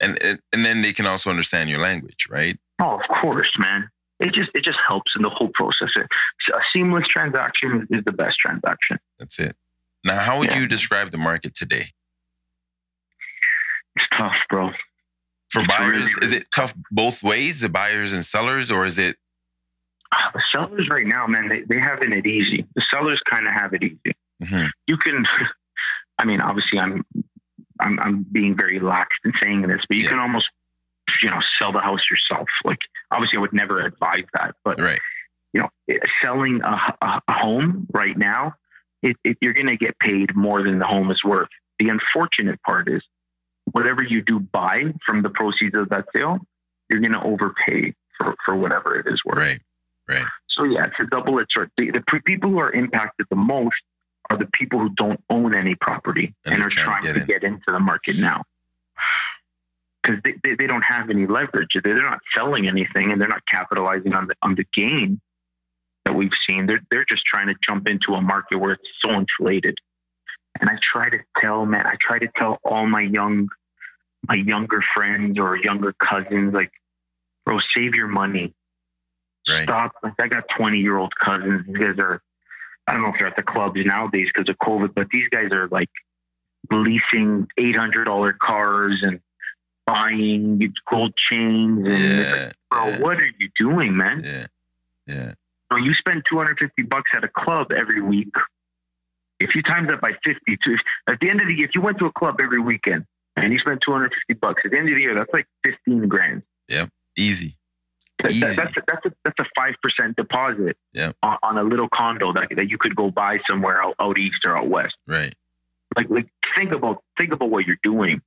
And and then they can also understand your language, right? Oh, of course, man. It just it just helps in the whole process. A seamless transaction is the best transaction. That's it. Now, how would yeah. you describe the market today? It's tough, bro for buyers? Is it tough both ways, the buyers and sellers, or is it? Uh, the sellers right now, man, they, they having it easy. The sellers kind of have it easy. Mm-hmm. You can, I mean, obviously, I'm, I'm, I'm being very lax in saying this, but you yeah. can almost, you know, sell the house yourself. Like, obviously, I would never advise that, but right. you know, selling a, a, home right now, it, it, you're going to get paid more than the home is worth. The unfortunate part is whatever you do buy from the proceeds of that sale, you're going to overpay for, for whatever it is worth. Right. Right. So yeah, it's a double edged sword. The, the, people who are impacted the most are the people who don't own any property and, and are trying, to, get, to get, into the market now. Because they, they, they, don't have any leverage. They're not selling anything and they're not capitalizing on the on the gain that we've seen. They're they're just trying to jump into a market where it's so inflated. And I try to tell, man, I try to tell all my young, my younger friends or younger cousins, like, bro, save your money. Right. Stop. Like, I got 20 year old cousins. These guys are, I don't know if they're at the clubs nowadays because of COVID, but these guys are like leasing $800 cars and buying gold chains. And yeah, like, bro, yeah. what are you doing, man? Yeah. Yeah. So you spend 250 bucks at a club every week If you times that by 50, to, at the end of the year, if you went to a club every weekend and you spent 250 bucks, at the end of the year, that's like 15 grand. Yep. Easy. That- that's a, that's a, that's a five percent deposit on, on a little condo that, that you could go buy somewhere out, out east or out west. Right. Like like think about think about what you're doing.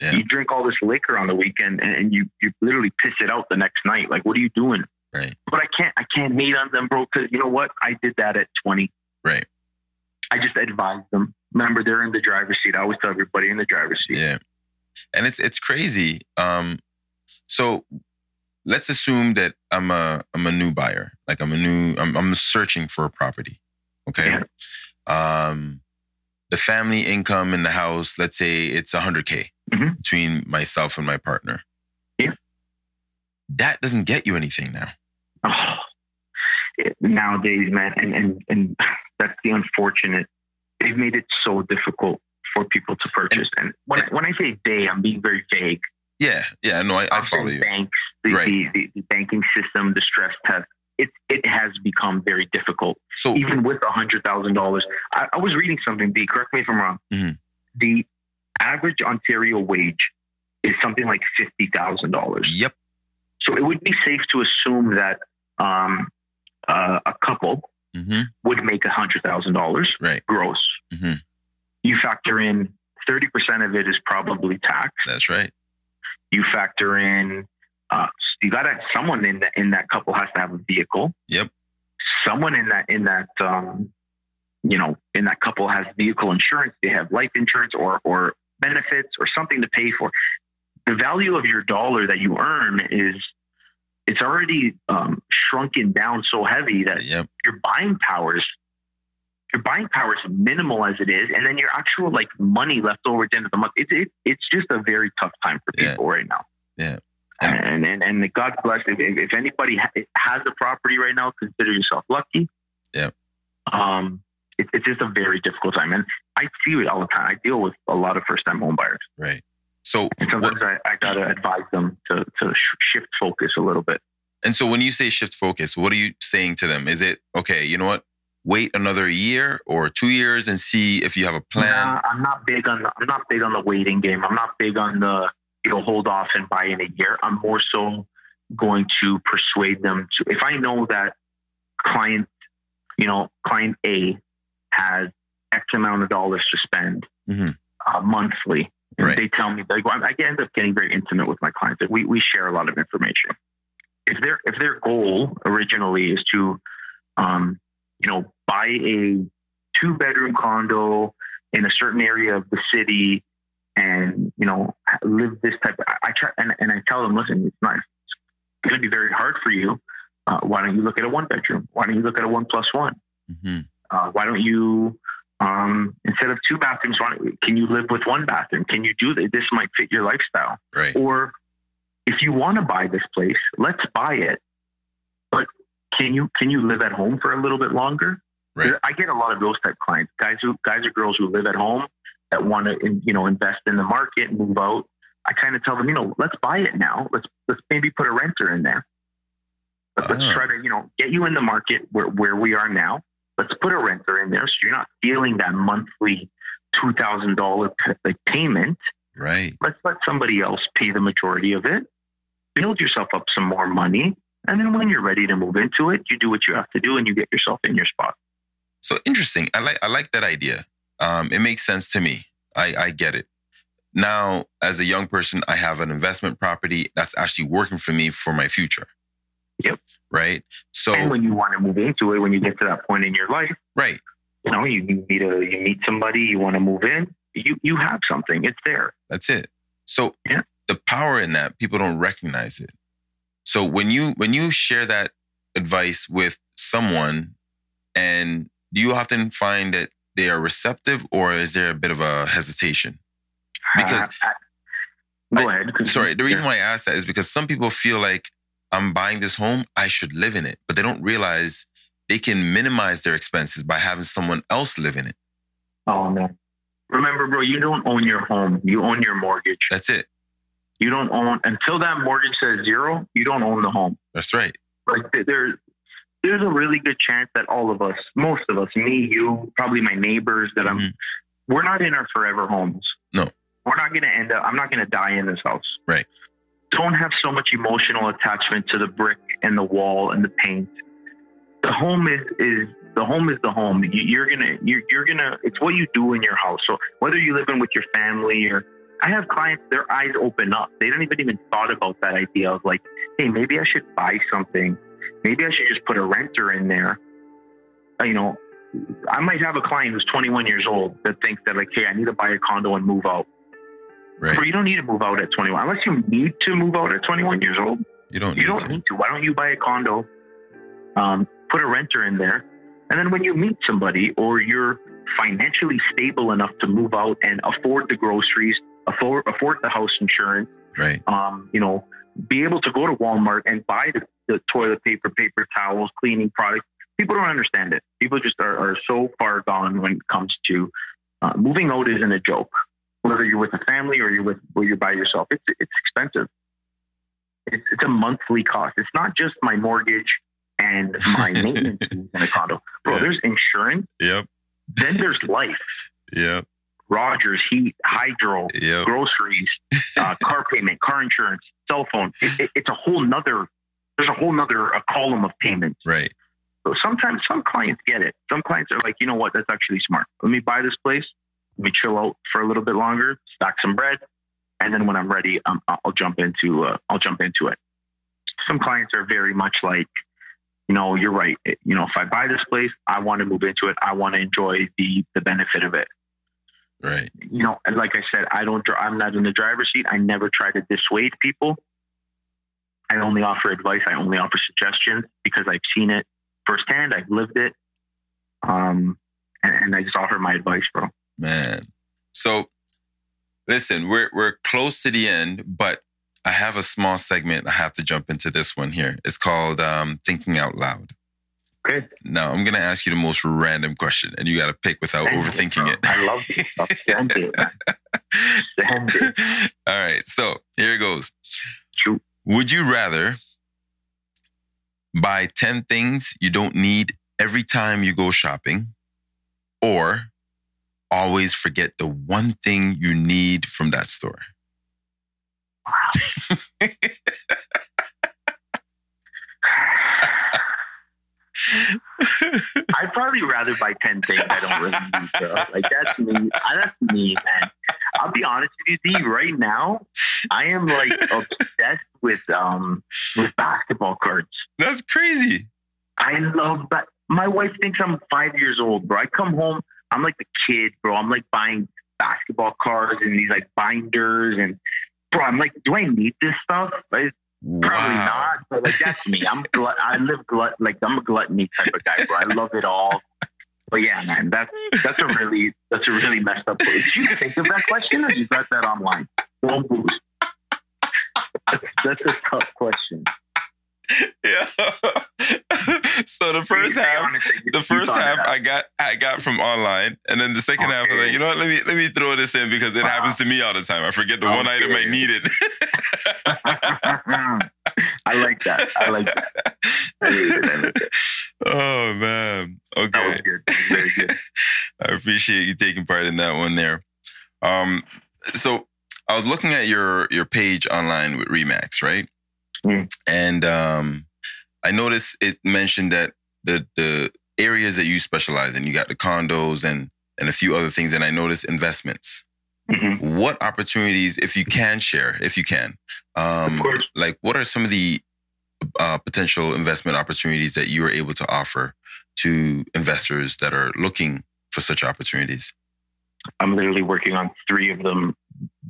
Yeah. You drink all this liquor on the weekend and, and you you literally piss it out the next night. Like what are you doing? Right. But I can't I can't hate on them, bro. Because you know what? I did that at 20. Right. I just advised them. Remember, they're in the driver's seat. I always tell everybody in the driver's seat. Yeah. And it's it's crazy. Um so let's assume that I'm a I'm a new buyer. Like I'm a new I'm I'm searching for a property. Okay. Um the family income in the house, let's say it's 100k Mhm. between myself and my partner. Yeah. That doesn't get you anything now. Oh, it- nowadays, man, and, and and that's the unfortunate. They've made it so difficult for people to purchase. And when I, when I say they, I'm being very vague. Yeah, yeah, no, I, I follow you. Banks, the, Right. the, the, the banking system, the stress test. It it has become very difficult, So even with a hundred thousand dollars. I, I was reading something. D, correct me if I'm wrong. Mhm. The average Ontario wage is something like fifty thousand dollars. yep, So it would be safe to assume that um, uh, a couple hmm would make hundred thousand dollars right, gross. Mhm. You factor in thirty percent of it is probably tax. that's right. You factor in uh, you got to someone in that in that couple has to have a vehicle. Yep. Someone in that in that um, you know in that couple has vehicle insurance. They have life insurance or or benefits or something to pay for. The value of your dollar that you earn is it's already um, shrunken down so heavy that Yep, your buying powers your buying power is minimal as it is, and then your actual like money left over at the end of the month. It's it, it's just a very tough time for Yeah. people right now. Yeah. And and and God bless if, if anybody ha- has a property right now, consider yourself lucky. Yeah. Um, it, it's just a very difficult time, and I see it all the time. I deal with a lot of first time home buyers, right. So and what, sometimes I, I gotta advise them to to sh- shift focus a little bit. and so when you say shift focus, what are you saying to them? Is it okay? You know what? Wait another year or two years and see if you have a plan. Nah, I'm not big on the I'm not big on the waiting game. I'm not big on the know hold off and buy in a year. I'm more so going to persuade them to if I know that client you know client A has X amount of dollars to spend Mhm. uh, monthly. And Right. they tell me like well, I end up getting very intimate with my clients. Like, we we share a lot of information. If their if their goal originally is to um, you know buy a two bedroom condo in a certain area of the city and you know live this type of, I, I try and, and I tell them listen it's not it's going to be very hard for you uh, why don't you look at a one bedroom why don't you look at a one plus one hmm uh, why don't you um, instead of two bathrooms why don't, can you live with one bathroom can you do this this might fit your lifestyle Right. or if you want to buy this place, let's buy it. But can you can you live at home for a little bit longer? Right. I get a lot of those type clients, guys who guys or girls who live at home that want to you know invest in the market, move out. I kind of tell them, you know, let's buy it now. Let's let's maybe put a renter in there. But let's Ah. try to you know get you in the market where where we are now. Let's put a renter in there so you're not feeling that monthly two thousand dollar payment Right. let's let somebody else pay the majority of it. Build yourself up some more money. And then when you're ready to move into it, you do what you have to do and you get yourself in your spot. So interesting. I like I like that idea. Um, it makes sense to me. I, I get it. Now, as a young person, I have an investment property that's actually working for me for my future. Yep. Right. So And when you want to move into it, when you get to that point in your life, right. you know, you, you meet a you meet somebody, you want to move in, you you have something. It's there. That's it. So Yeah. the power in that, people don't recognize it. So when you when you share that advice with someone, and do you often find that they are receptive, or is there a bit of a hesitation? Because- Uh, I- go I- Sorry, the reason why I ask that is because some people feel like I'm buying this home, I should live in it, but they don't realize they can minimize their expenses by having someone else live in it. Oh man. Remember, bro, you don't own your home. You own your mortgage. That's it. You don't own until that mortgage says zero. You don't own the home. That's right. like there there's a really good chance that all of us, most of us, me, you, probably my neighbors, that I'm, Mhm. we're not in our forever homes. No. We're not going to end up, I'm not going to die in this house. Right. Don't have so much emotional attachment to the brick and the wall and the paint. The home is, is, the home is the home. You- You're gonna, you're, you're gonna, it's what you do in your house. So whether you live in with your family or, I have clients, their eyes open up. They don't even even thought about that idea of like, hey, maybe I should buy something. Maybe I should just put a renter in there. Uh, You know, I might have a client who's 21 years old that thinks that like, hey, I need to buy a condo and move out. Right. Or you don't need to move out at 21 unless you need to move out at 21 years old. You don't You need don't to. need to. Why don't you buy a condo, um, put a renter in there, and then when you meet somebody or you're financially stable enough to move out and afford the groceries, afford afford the house insurance, Right. um, you know, be able to go to Walmart and buy the, the toilet paper, paper towels, cleaning products. People don't understand it. People just are, are so far gone when it comes to uh, moving out isn't a joke. Whether you're with a family or you're with or you're by yourself, it's it's expensive. It's, it's a monthly cost. It's not just my mortgage and my maintenance in a condo. Bro, Yeah. there's insurance. Yep. Then there's life. Yep. Rogers, heat, hydro, Yep. groceries, uh, car payment, car insurance, cell phone. It, it, it's a whole nother. There's a whole nother a column of payments. Right. So sometimes some clients get it. Some clients are like, you know what, that's actually smart. Let me buy this place. Let me chill out for a little bit longer, stack some bread, and then when I'm ready, um, I'll jump into uh, I'll jump into it. Some clients are very much like, you know, you're right. You know, if I buy this place, I want to move into it. I want to enjoy the the benefit of it Right. you know, and like I said, I don't. I'm not in the driver's seat. I never try to dissuade people. I only offer advice. I only offer suggestions because I've seen it firsthand. I've lived it, um, and, and I just offer my advice, bro. Man. So listen, we're we're close to the end, but I have a small segment. I have to jump into this one here. It's called um, thinking out loud. Okay. Now I'm gonna ask you the most random question, and you got to pick without Send overthinking bro. it. I love this stuff. Send it. man. Send it. All right, so here it goes. Shoot. Would you rather buy 10 things you don't need every time you go shopping or always forget the one thing you need from that store? I'd probably rather buy 10 things I don't really need, bro. Like, that's me. That's me, man. I'll be honest with you, D, right now, I am like obsessed with um with basketball cards. That's crazy. I love that. My wife thinks I'm five years old, bro. I come home, I'm like the kid, bro. I'm like buying basketball cards and these like binders and bro, I'm like, do I need this stuff? Like, Probably Wow. not, but like that's me. I'm glut- I live glut like I'm a gluttony type of guy, bro. I love it all. But yeah, man, that's that's a really that's a really messed up. Did you think of that question, or you got that online? Boost. That's, that's a tough question. Yeah. so the first half, the first half. I got I got from online, and then the second half I was like, you know what? Let me let me throw this in because it Wow. happens to me all the time. I forget the one item I needed. I like that. I like that. I like it. I like it. oh man. That Okay. was good. Very good. I appreciate you taking part in that one there. Um, so I was looking at your your page online with Remax, right? Mm. And um, I noticed it mentioned that the the areas that you specialize in, you got the condos and and a few other things, and I noticed investments. Mhm. What opportunities, if you can share, if you can, um, Of course. like what are some of the uh, potential investment opportunities that you are able to offer to investors that are looking for such opportunities? I'm literally working on three of them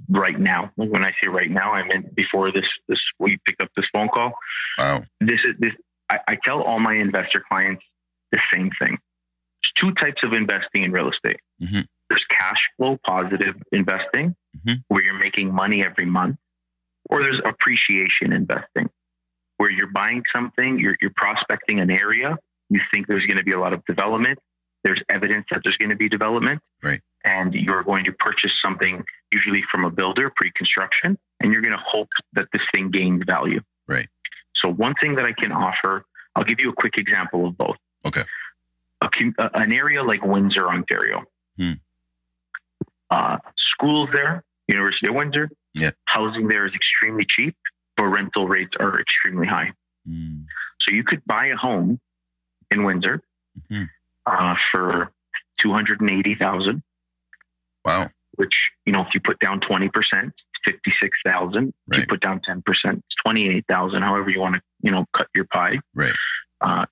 right now. When I say right now, I meant before this this we picked up this phone call. Wow. This is this I, I tell all my investor clients the same thing. There's two types of investing in real estate. Mhm. There's cash flow positive investing, Mhm. where you're making money every month, or there's appreciation investing, where you're buying something, you're, you're prospecting an area, you think there's going to be a lot of development, there's evidence that there's going to be development, Right. and you're going to purchase something usually from a builder pre-construction, and you're going to hope that this thing gains value. Right. So one thing that I can offer I'll give you a quick example of both. Okay. A, an area like Windsor, Ontario. Hmm. Uh, schools there, University of Windsor. Yeah. Housing there is extremely cheap, but rental rates are extremely high. Mm. So you could buy a home in Windsor Mhm. uh, for two hundred and eighty thousand. Wow. which you know if you put down 20% it's 56000 if you put down 10% it's 28000 however you want to you know cut your pie Right. uh,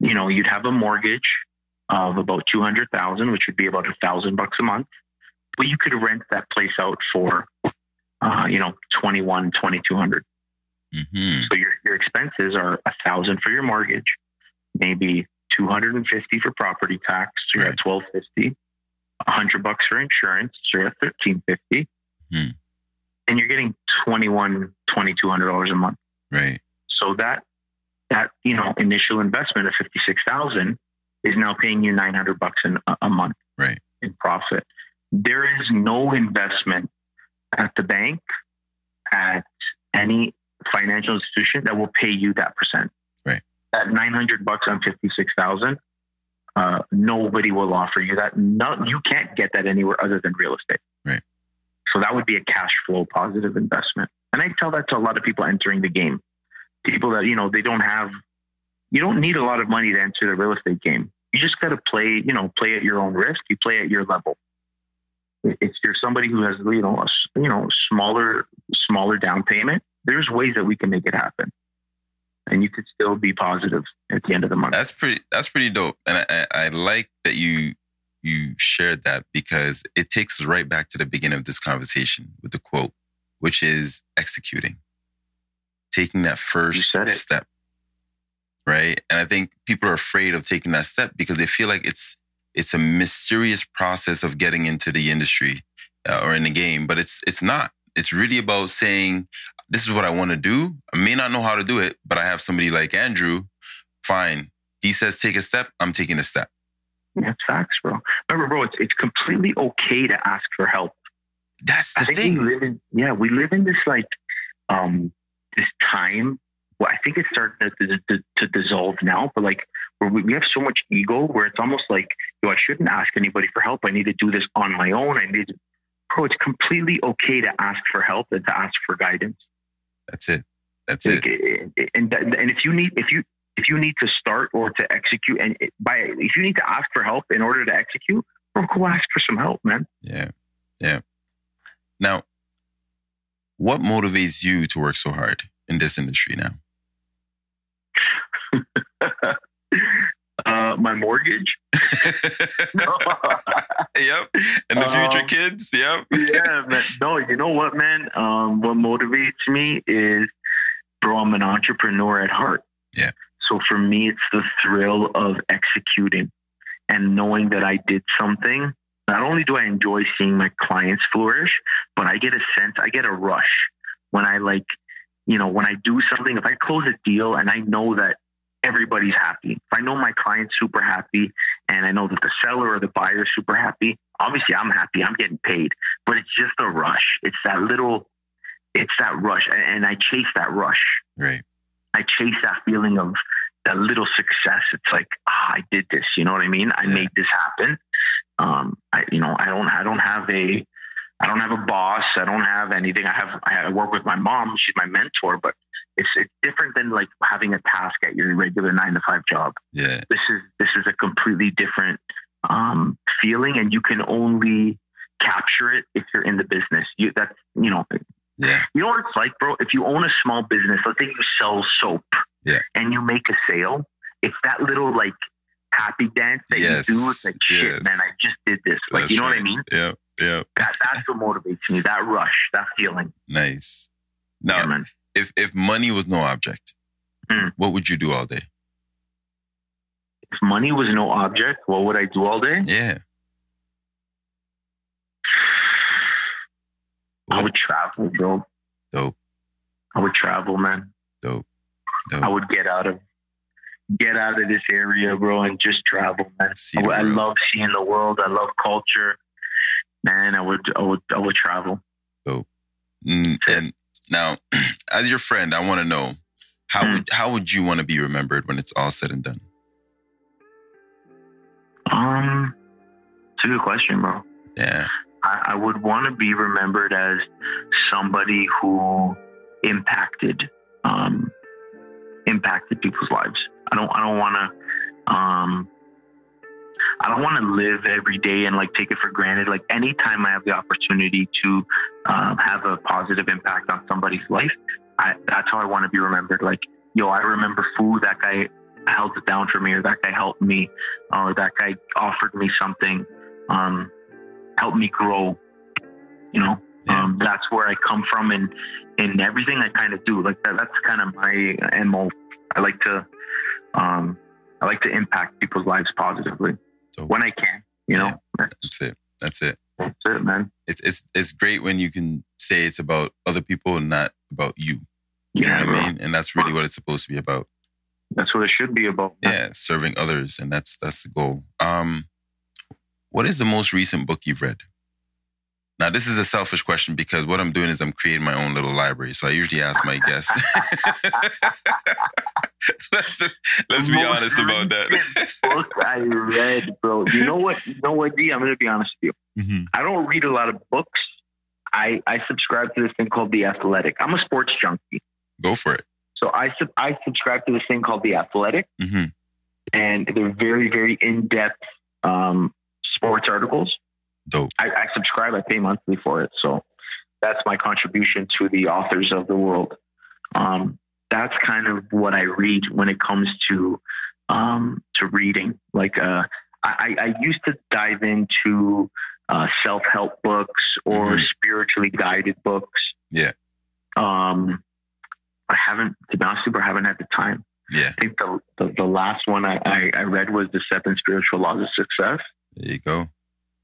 you know you'd have a mortgage of about 200000 which would be about a thousand bucks a month but you could rent that place out for uh, you know 21 2200 hmm so your, your expenses are a thousand for your mortgage maybe 250 for property tax so you're Right. at 1250 100 bucks for insurance so you're at 1350 Hmm. and you're getting 21 2200 dollars a month Right. so that that you know initial investment of 56000 is now paying you 900 bucks in a, a month Right. in profit there is no investment at the bank at any financial institution that will pay you that percent. Right. that 900 bucks on 56000 uh, nobody will offer you that. No, you can't get that anywhere other than real estate. Right. so that would be a cash flow positive investment. And i tell that to a lot of people entering the game. People that you know they don't have you don't need a lot of money to enter the real estate game. You just got to play you know play at your own risk. You play at your level if you're somebody who has you know a you know smaller smaller down payment there's ways that we can make it happen. And you could still be positive at the end of the month. That's pretty. That's pretty dope, and I, I, like that you you shared that because it takes us right back to the beginning of this conversation with the quote, which is executing, taking that first step, right? And I think people are afraid of taking that step because they feel like it's it's a mysterious process of getting into the industry uh, or in the game, but it's it's not. It's really about saying, "This is what I want to do. I may not know how to do it, but I have somebody like Andrew. Fine. He says take a step. I'm taking a step. that's facts bro remember bro it's, it's completely okay to ask for help That's I the think thing. we live in yeah, we live in this like um this time. Well, I think it's starting to, to, to, dissolve now, but like we, we have so much ego where it's almost like, yo, I shouldn't ask anybody for help. I need to do this on my own. I need to, bro, it's completely okay to ask for help and to ask for guidance. That's it. That's it. Like, eh, and and if you need if you if you need to start or to execute and by if you need to ask for help in order to execute, bro, go ask for some help, man. Yeah. Yeah. Now, what motivates you to work so hard in this industry now? uh, my mortgage. yep. And the future Um, kids. Yep. yeah, man. No, you know what, man? Um, what motivates me is, bro, I'm an entrepreneur at heart. Yeah. So for me, it's the thrill of executing and knowing that I did something. Not only do I enjoy seeing my clients flourish, but I get a sense, I get a rush when I like, you know, when I do something, if I close a deal and I know that everybody's happy, if I know my client's super happy and I know that the seller or the buyer is super happy, obviously I'm happy, I'm getting paid, but it's just a rush. It's that little, it's that rush. And- I chase that rush. Right. I chase that feeling of that little success. It's like, ah, I did this. You know what I mean? I Yeah. made this happen. Um, I, you know, I don't, I don't have a, I don't have a boss. I don't have anything. I have, I work with my mom. She's my mentor, but it's, it's different than like having a task at your regular nine to five job. Yeah. This is, this is a completely different, um, feeling and you can only capture it if you're in the business. You, that's, you know, Yeah. you know what it's like, bro? If you own a small business, let's say you sell soap Yeah. and you make a sale, it's that little like happy dance that Yes. you do. It's like, shit, Yes. man, I just did this. Like, That's you know what I mean? Yeah. Yeah. That, that's what motivates me. That rush, that feeling. Nice. Now, man. if if money was no object, Mm. what would you do all day? If money was no object, what would I do all day? Yeah. I would travel, bro. Dope. I would travel, man. Dope. Dope. I would get out of get out of this area, bro, and just travel, man. I, I love seeing the world. I love culture, man. I would, I would, I would travel. Mm, and now, as your friend, I want to know how mm. would how would you want to be remembered when it's all said and done? Um, it's a good question, bro. Yeah. I, I would want to be remembered as somebody who impacted um, impacted people's lives. I don't I don't want to um, I don't want to live every day and like take it for granted. Like anytime I have the opportunity to um, have a positive impact on somebody's life, I, that's how I want to be remembered. Like, yo, I remember food that guy held it down for me, or that guy helped me, or that guy offered me something, um, helped me grow. You know, yeah. um, that's where I come from, and in everything I kind of do. Like that, that's kind of my mo. I like to, um, I like to impact people's lives positively so, when I can. You know, that's it. That's it. That's it, man. It's it's it's great when you can say it's about other people and not about you. You yeah, know what I mean? And that's really what it's supposed to be about. That's what it should be about. Yeah, serving others, and that's that's the goal. Um, what is the most recent book you've read? Now, this is a selfish question because what I'm doing is I'm creating my own little library. So I usually ask my guests. let's just let's be honest about that. book I read, bro. You know what? You know what, D? I'm going to be honest with you. Mm-hmm. I don't read a lot of books. I I subscribe to this thing called The Athletic. I'm a sports junkie. Go for it. So I sub I subscribe to this thing called The Athletic, mm-hmm. and they're very very in depth um, sports articles. Dope. I, I subscribe. I pay monthly for it. So that's my contribution to the authors of the world. Um, that's kind of what I read when it comes to um, to reading. Like uh, I, I, used to dive into uh, self help books or mm-hmm. spiritually guided books. Yeah. Um, I haven't, to be honest with you, I haven't had the time. Yeah. I think the, the, the last one I, I, I read was The Seven Spiritual Laws of Success. There you go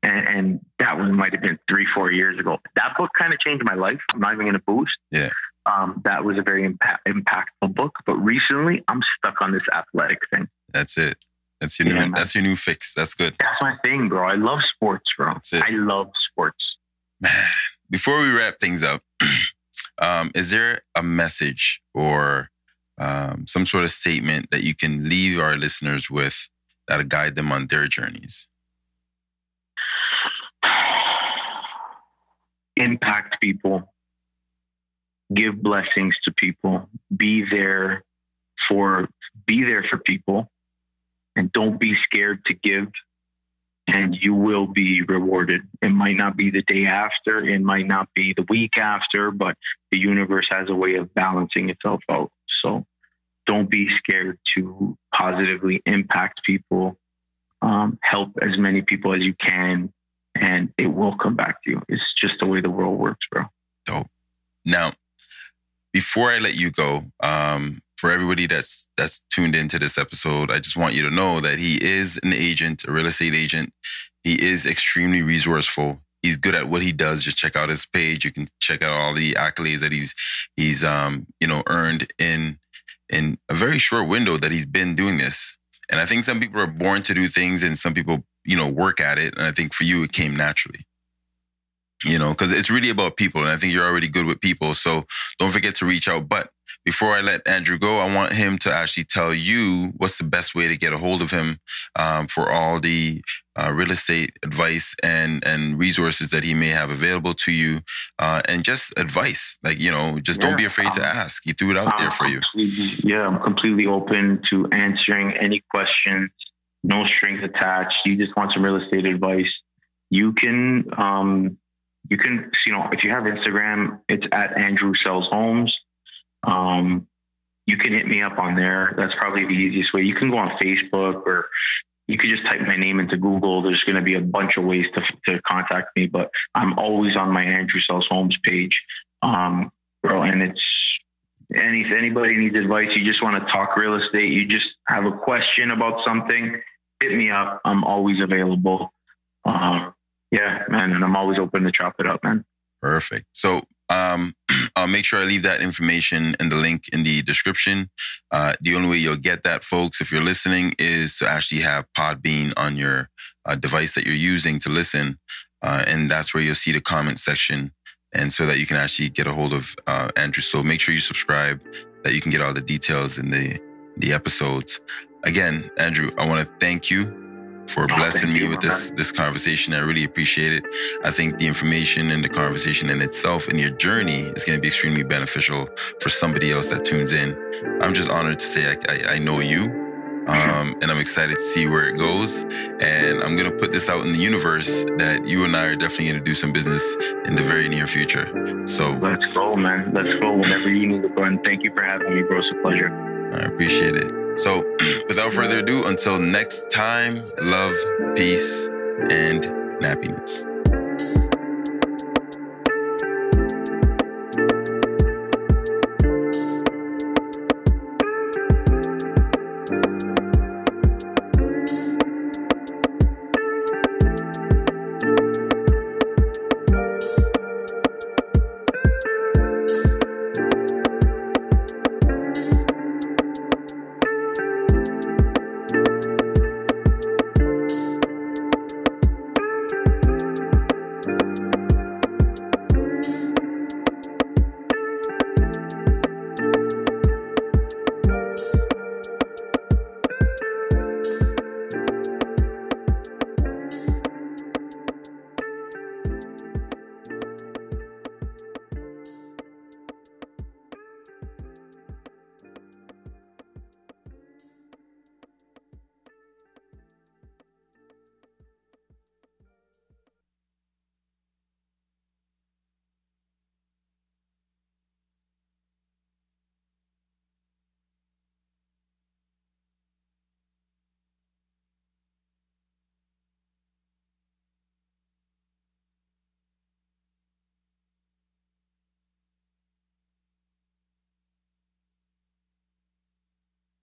and, and that one might have been three, four years ago. That book kind of changed my life. I'm not even going to boost. Yeah. Um, that was a very impact, impactful book. But recently, I'm stuck on this athletic thing. That's it. That's your yeah, new. Man. That's your new fix. That's good. That's my thing, bro. I love sports, bro. That's it. I love sports. Man, before we wrap things up, um, is there a message or um, some sort of statement that you can leave our listeners with that'll guide them on their journeys? Impact people, give blessings to people, be there for be there for people and don't be scared to give and you will be rewarded. It might not be the day after, it might not be the week after, but the universe has a way of balancing itself out. So don't be scared to positively impact people, um, help as many people as you can, and it will come back to you. It's just the way the world works, bro. Dope. Now, before I let you go, um, for everybody that's that's tuned into this episode, I just want you to know that he is an agent, a real estate agent. He is extremely resourceful. He's good at what he does. Just check out his page. You can check out all the accolades that he's he's um, you know earned in in a very short window that he's been doing this. And I think some people are born to do things and some people you know, work at it. And I think for you, it came naturally. You know, because it's really about people. And I think you're already good with people. So don't forget to reach out. But before I let Andrew go, I want him to actually tell you what's the best way to get a hold of him um, for all the uh, real estate advice and and resources that he may have available to you, uh, and just advice. Like you know, just yeah, don't be afraid to ask. He threw it out there for you. Yeah, I'm completely open to answering any questions no strings attached. You just want some real estate advice. You can, um, you can, you know, if you have Instagram, it's at Andrew Sells Homes. Um, you can hit me up on there. That's probably the easiest way. You can go on Facebook or you could just type my name into Google. There's going to be a bunch of ways to, to contact me, but I'm always on my Andrew Sells Homes page. Um, bro, and it's any, if anybody needs advice, you just want to talk real estate, you just have a question about something, hit me up. I'm always available. Um, yeah, man, and I'm always open to chop it up, man. Perfect. So um, I'll make sure I leave that information and the link in the description. Uh, the only way you'll get that, folks, if you're listening, is to actually have Podbean on your uh, device that you're using to listen. Uh, and that's where you'll see the comment section. And so that you can actually get a hold of uh, Andrew. So make sure you subscribe that you can get all the details in the the episodes. Again, Andrew, I want to thank you for oh, blessing me with this this conversation. I really appreciate it. I think the information and the conversation in itself and your journey is going to be extremely beneficial for somebody else that tunes in. I'm just honored to say I, I, I know you. Um, and I'm excited to see where it goes. And I'm going to put this out in the universe that you and I are definitely going to do some business in the very near future. So let's go, man. Let's go whenever you need to go. And thank you for having me, bro. It's a pleasure. I appreciate it. So, without further ado, until next time, love, peace, and happiness.